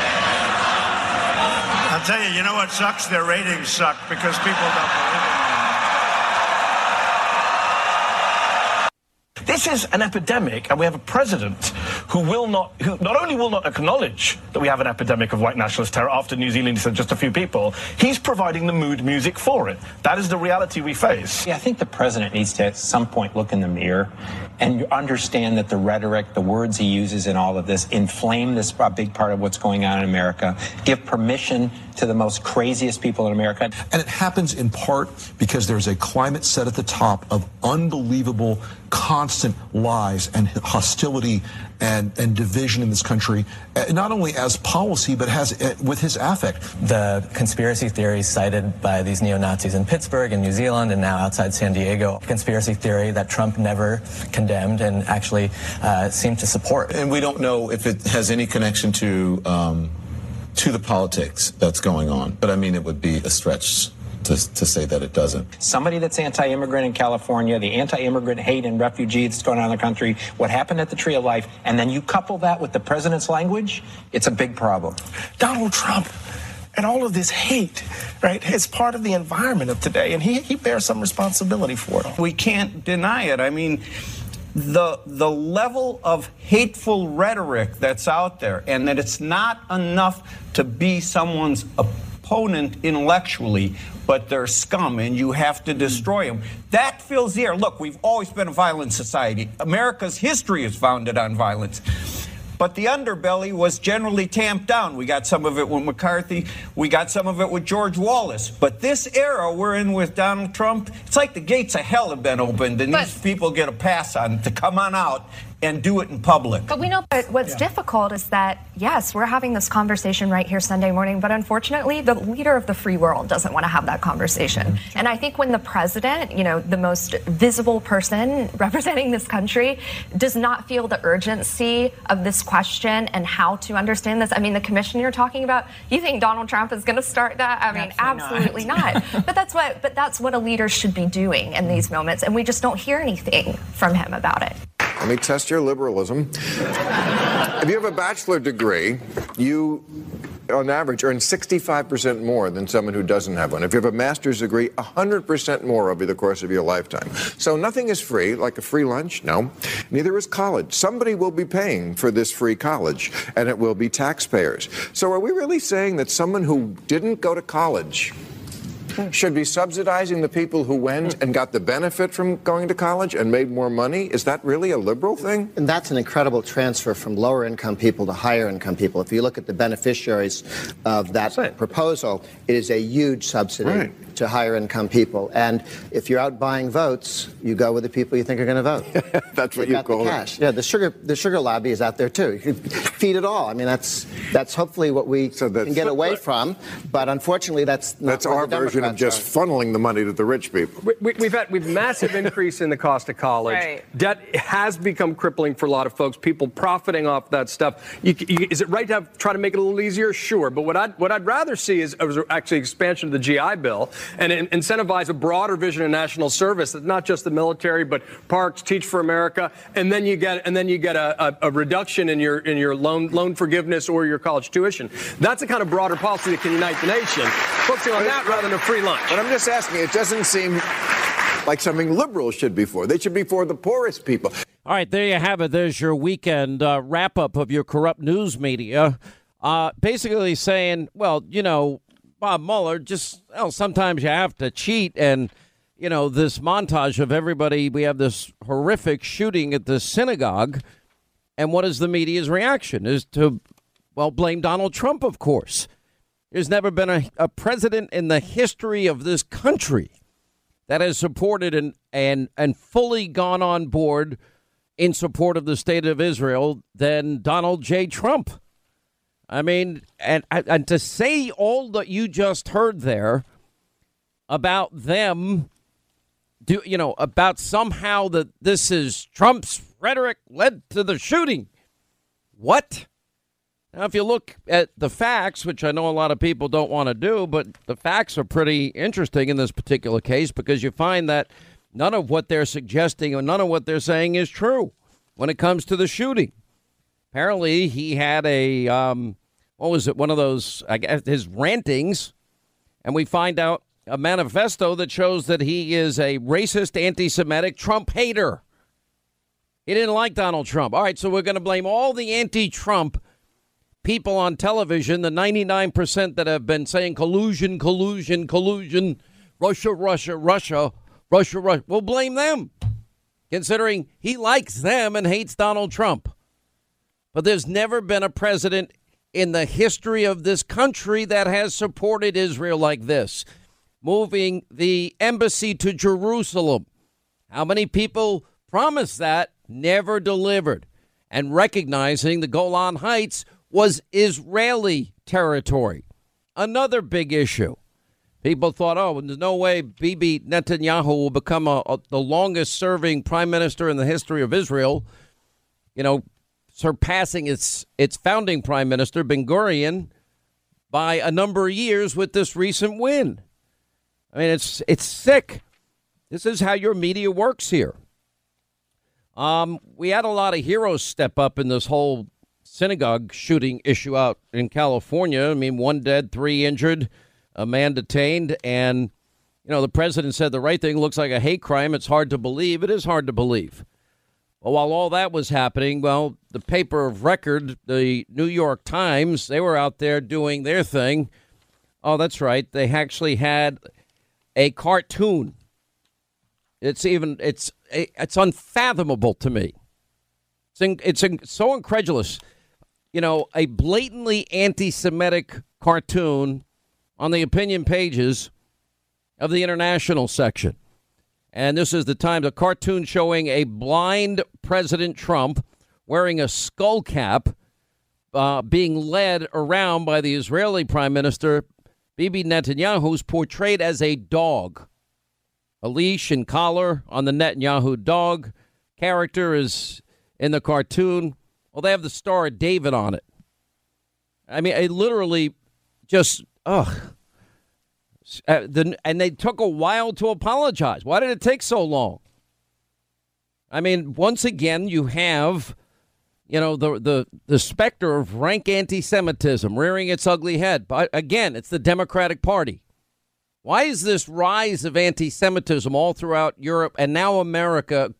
I'll tell you, you know what sucks? Their ratings suck because people don't believe it. This is an epidemic, and we have a president who will not, who not only will not acknowledge that we have an epidemic of white nationalist terror after New Zealand said just a few people, he's providing the mood music for it. That is the reality we face. Yeah, I think the president needs to at some point look in the mirror and understand that the rhetoric, the words he uses in all of this inflame this big part of what's going on in America, give permission to the most craziest people in America. And it happens in part because there's a climate set at the top of unbelievable, constant lies and hostility and, and division in this country, uh, not only as policy, but has uh, with his affect. The conspiracy theories cited by these neo Nazis in Pittsburgh and New Zealand and now outside San Diego, conspiracy theory that Trump never condemned and actually uh, seemed to support. And we don't know if it has any connection to. Um, to the politics that's going on, but I mean, it would be a stretch to, to say that it doesn't. Somebody that's anti immigrant in California, the anti immigrant hate and refugee that's going on in the country, what happened at the Tree of Life, and then you couple that with the president's language, it's a big problem. Donald Trump and all of this hate, right, is part of the environment of today, and he, he bears some responsibility for it. We can't deny it. I mean, the the level of hateful rhetoric that's out there and that it's not enough to be someone's opponent intellectually but they're scum and you have to destroy them. That fills the air. Look, we've always been a violent society. America's history is founded on violence. But the underbelly was generally tamped down. We got some of it with McCarthy. We got some of it with George Wallace. But this era we're in with Donald Trump, it's like the gates of hell have been opened, and but, these people get a pass on to come on out and do it in public. But we know that what's yeah. difficult is that, yes, we're having this conversation right here Sunday morning, but unfortunately, the leader of the free world doesn't want to have that conversation. Mm-hmm. And I think when the president, you know, the most visible person representing this country, does not feel the urgency of this question and how to understand this, I mean, the commission you're talking about, you think Donald Trump is going to start that? I mean, absolutely, absolutely not. not. but that's what, but that's what a leader should be doing in these moments, and we just don't hear anything from him about it. Let me test your liberalism. if you have a bachelor degree, you on average earn 65% more than someone who doesn't have one. If you have a master's degree, 100% more over the course of your lifetime. So nothing is free, like a free lunch, no. Neither is college. Somebody will be paying for this free college, and it will be taxpayers. So are we really saying that someone who didn't go to college should be subsidizing the people who went and got the benefit from going to college and made more money? Is that really a liberal thing? And that's an incredible transfer from lower income people to higher income people. If you look at the beneficiaries of that proposal, it is a huge subsidy Right. to higher income people. And if you're out buying votes, you go with the people you think are going to vote. That's what They've you got the call it. Yeah, the sugar the sugar lobby is out there too. You feed it all. I mean, that's that's hopefully what we can get away from. But unfortunately, that's not That's our version of Democrats just funneling the money to the rich people. We, we, we've had we've massive increase in the cost of college. Right. Debt has become crippling for a lot of folks. People profiting off that stuff. You, you, is it right to have, try to make it a little easier? Sure. But what I'd what I'd rather see is, is actually expansion of the GI Bill and in, incentivize a broader vision of national service. That's not just the military, but parks, Teach for America, and then you get and then you get a, a, a reduction in your in your loan loan forgiveness or your college tuition. That's the kind of broader policy that can unite the nation. Focusing on that rather than a free lunch. But I'm just asking, it doesn't seem like something liberals should be for. They should be for the poorest people. All right, there you have it. There's your weekend uh, wrap up of your corrupt news media. Uh, basically saying, well, you know, Bob Mueller, just, well, sometimes you have to cheat. And, you know, this montage of everybody, we have this horrific shooting at the synagogue. And what is the media's reaction? Is to, well, blame Donald Trump, of course. There's never been a, a president in the history of this country that has supported and, and, and fully gone on board in support of the state of Israel than Donald J. Trump. I mean, and, and to say all that you just heard there about them, do you know, about somehow that this is Trump's rhetoric led to the shooting. What? Now, if you look at the facts, which I know a lot of people don't want to do, but the facts are pretty interesting in this particular case because you find that none of what they're suggesting or none of what they're saying is true when it comes to the shooting. Apparently, he had a, um, what was it, one of those, I guess, his rantings, and we find out a manifesto that shows that he is a racist, anti Semitic Trump hater. He didn't like Donald Trump. All right, so we're going to blame all the anti Trump people on television, the 99% that have been saying collusion, collusion, collusion, Russia, Russia, Russia, Russia, Russia. We'll blame them, considering he likes them and hates Donald Trump. But there's never been a president in the history of this country that has supported Israel like this, moving the embassy to Jerusalem. How many people promised that, never delivered, and recognizing the Golan Heights was Israeli territory. Another big issue. People thought, oh, there's no way Bibi Netanyahu will become a, a, the longest serving prime minister in the history of Israel, you know, surpassing its, its founding prime minister, Ben Gurion, by a number of years with this recent win. I mean, it's, it's sick. This is how your media works here. Um, we had a lot of heroes step up in this whole synagogue shooting issue out in California. I mean, one dead, three injured, a man detained, and you know the president said the right thing looks like a hate crime. It's hard to believe. It is hard to believe. Well, while all that was happening, well, the paper of record, the New York Times, they were out there doing their thing. Oh, that's right. They actually had a cartoon. It's even it's it's unfathomable to me. It's in, it's in, so incredulous. You know, a blatantly anti-Semitic cartoon on the opinion pages of the international section. And this is the time, the cartoon showing a blind President Trump wearing a skull cap, uh, being led around by the Israeli Prime Minister Bibi Netanyahu, who's portrayed as a dog. A leash and collar on the Netanyahu dog. Character is in the cartoon. Well, they have the Star of David on it. I mean, it literally just, ugh. Uh, the, and they took a while to apologize. Why did it take so long? I mean, once again, you have, you know, the the the specter of rank anti-Semitism rearing its ugly head. But again, it's the Democratic Party. Why is this rise of anti-Semitism all throughout Europe and now America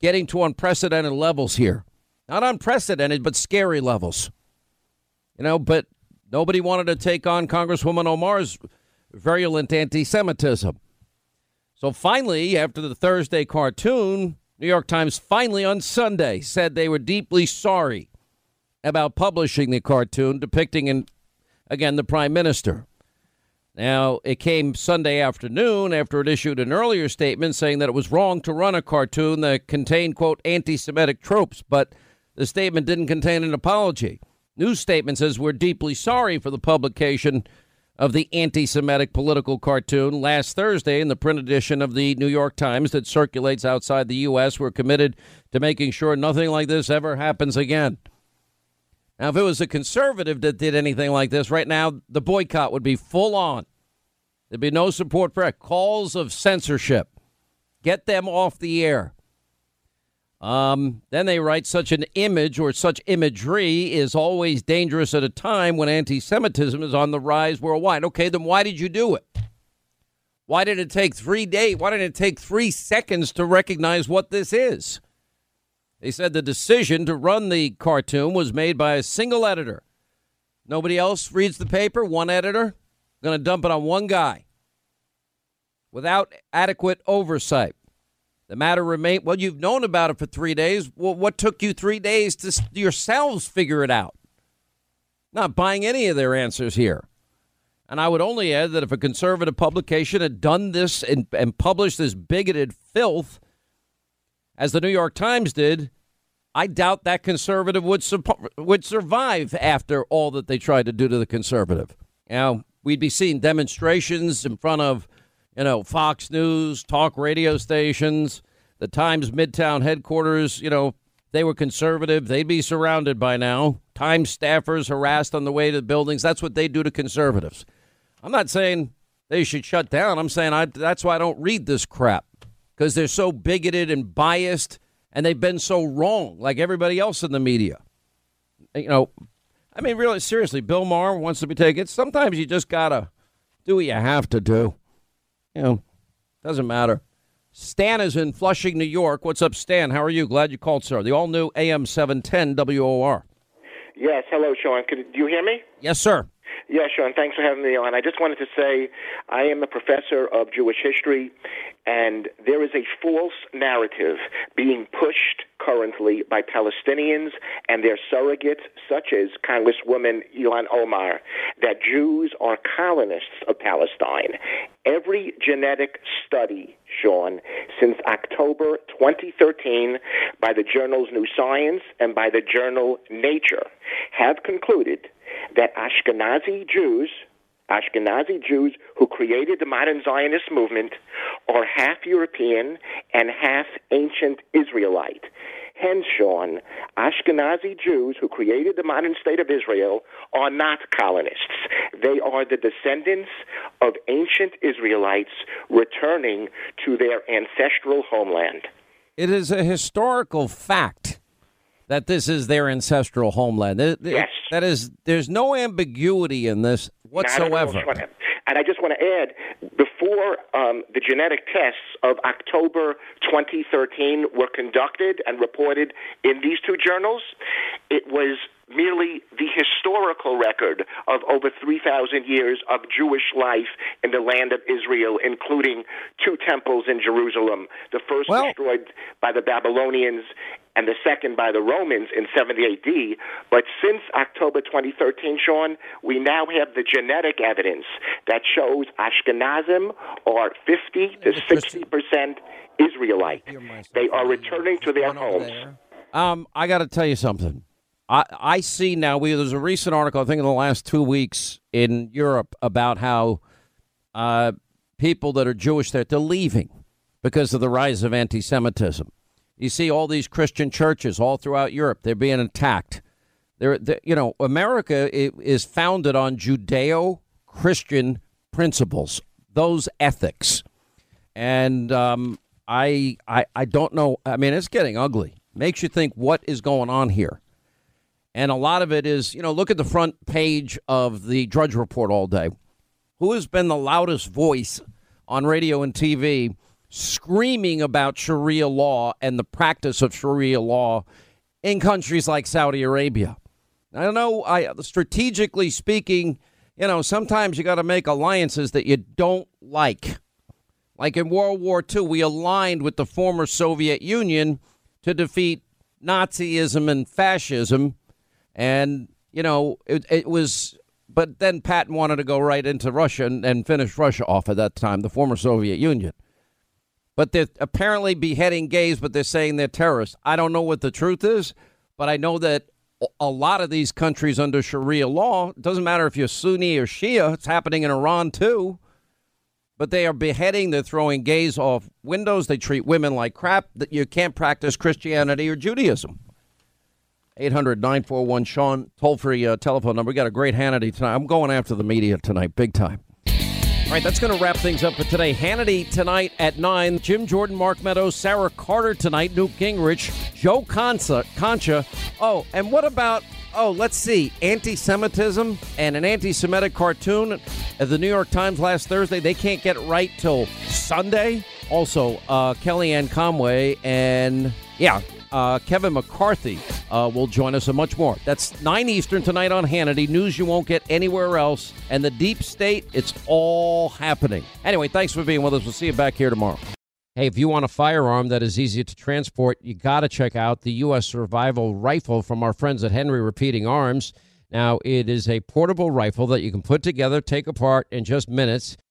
getting to unprecedented levels here? Not unprecedented, but scary levels. You know, but nobody wanted to take on Congresswoman Omar's virulent anti Semitism. So finally, after the Thursday cartoon, New York Times finally on Sunday said they were deeply sorry about publishing the cartoon depicting, in, again, the prime minister. Now, it came Sunday afternoon after it issued an earlier statement saying that it was wrong to run a cartoon that contained, quote, anti Semitic tropes, but the statement didn't contain an apology. News statement says we're deeply sorry for the publication of the anti Semitic political cartoon last Thursday in the print edition of the New York Times that circulates outside the U.S. We're committed to making sure nothing like this ever happens again. Now, if it was a conservative that did anything like this, right now the boycott would be full on. There'd be no support for it. Calls of censorship. Get them off the air. Um, then they write such an image or such imagery is always dangerous at a time when anti Semitism is on the rise worldwide. Okay, then why did you do it? Why did it take three days? Why did it take three seconds to recognize what this is? They said the decision to run the cartoon was made by a single editor. Nobody else reads the paper, one editor. Going to dump it on one guy without adequate oversight. The matter remained. Well, you've known about it for three days. Well, what took you three days to yourselves figure it out? Not buying any of their answers here. And I would only add that if a conservative publication had done this and, and published this bigoted filth, as the New York Times did, I doubt that conservative would su- would survive after all that they tried to do to the conservative. Now, we'd be seeing demonstrations in front of you know, Fox News, talk radio stations, the Times Midtown headquarters, you know, they were conservative. They'd be surrounded by now. Times staffers harassed on the way to the buildings. That's what they do to conservatives. I'm not saying they should shut down. I'm saying I, that's why I don't read this crap because they're so bigoted and biased and they've been so wrong, like everybody else in the media. You know, I mean, really, seriously, Bill Maher wants to be taken. Sometimes you just got to do what you have to do you know, doesn't matter. Stan is in Flushing, New York. What's up, Stan? How are you? Glad you called, sir. The all new AM 710 WOR. Yes. Hello, Sean. Could, do you hear me? Yes, sir. Yeah, Sean, thanks for having me on. I just wanted to say I am a professor of Jewish history, and there is a false narrative being pushed currently by Palestinians and their surrogates, such as Congresswoman Ilhan Omar, that Jews are colonists of Palestine. Every genetic study, Sean, since October 2013 by the journals New Science and by the journal Nature have concluded that Ashkenazi Jews, Ashkenazi Jews who created the modern Zionist movement, are half European and half ancient Israelite. Hence, Sean, Ashkenazi Jews who created the modern state of Israel are not colonists. They are the descendants of ancient Israelites returning to their ancestral homeland. It is a historical fact that this is their ancestral homeland. yes. That is, there's no ambiguity in this whatsoever. And I just want to add, before um, the genetic tests of October 2013 were conducted and reported in these two journals, it was merely the historical record of over 3,000 years of Jewish life in the land of Israel, including two temples in Jerusalem, the first well, destroyed by the Babylonians and the second by the Romans in 70 AD. But since October 2013, Sean, we now have the genetic evidence that shows Ashkenazim are 50 to 60 percent Israelite. They are returning to their homes. Um, I got to tell you something. I, I see now. We there's a recent article I think in the last two weeks in Europe about how uh, people that are Jewish there they're leaving because of the rise of anti-Semitism. You see all these Christian churches all throughout Europe they're being attacked. They're, they're you know America is founded on Judeo-Christian principles, those ethics, and um, I, I I don't know. I mean, it's getting ugly. Makes you think what is going on here. And a lot of it is, you know, look at the front page of the Drudge Report all day. Who has been the loudest voice on radio and TV screaming about Sharia law and the practice of Sharia law in countries like Saudi Arabia? I don't know. I strategically speaking, you know, sometimes you got to make alliances that you don't like. Like in World War II, we aligned with the former Soviet Union to defeat Nazism and fascism. And, you know, it, it was, but then Patton wanted to go right into Russia and, and finish Russia off at that time, the former Soviet Union. But they're apparently beheading gays, but they're saying they're terrorists. I don't know what the truth is, but I know that a lot of these countries under Sharia law, it doesn't matter if you're Sunni or Shia, it's happening in Iran too. But they are beheading, they're throwing gays off windows, they treat women like crap, that you can't practice Christianity or Judaism. 800 941 Sean, toll free uh, telephone number. We got a great Hannity tonight. I'm going after the media tonight, big time. All right, that's going to wrap things up for today. Hannity tonight at 9. Jim Jordan, Mark Meadows, Sarah Carter tonight, Newt Gingrich, Joe Concha. Concha. Oh, and what about, oh, let's see, anti Semitism and an anti Semitic cartoon at the New York Times last Thursday. They can't get right till Sunday. Also, uh, Kellyanne Conway and, yeah, uh, Kevin McCarthy uh, will join us and much more. That's 9 Eastern tonight on Hannity. News you won't get anywhere else. And the deep state, it's all happening. Anyway, thanks for being with us. We'll see you back here tomorrow. Hey, if you want a firearm that is easy to transport, you got to check out the U.S. Survival Rifle from our friends at Henry Repeating Arms. Now, it is a portable rifle that you can put together, take apart in just minutes.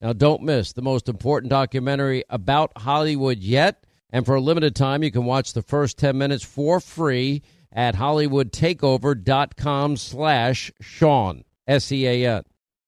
Now, don't miss the most important documentary about Hollywood yet. And for a limited time, you can watch the first 10 minutes for free at hollywoodtakeover.com slash Sean, S-E-A-N.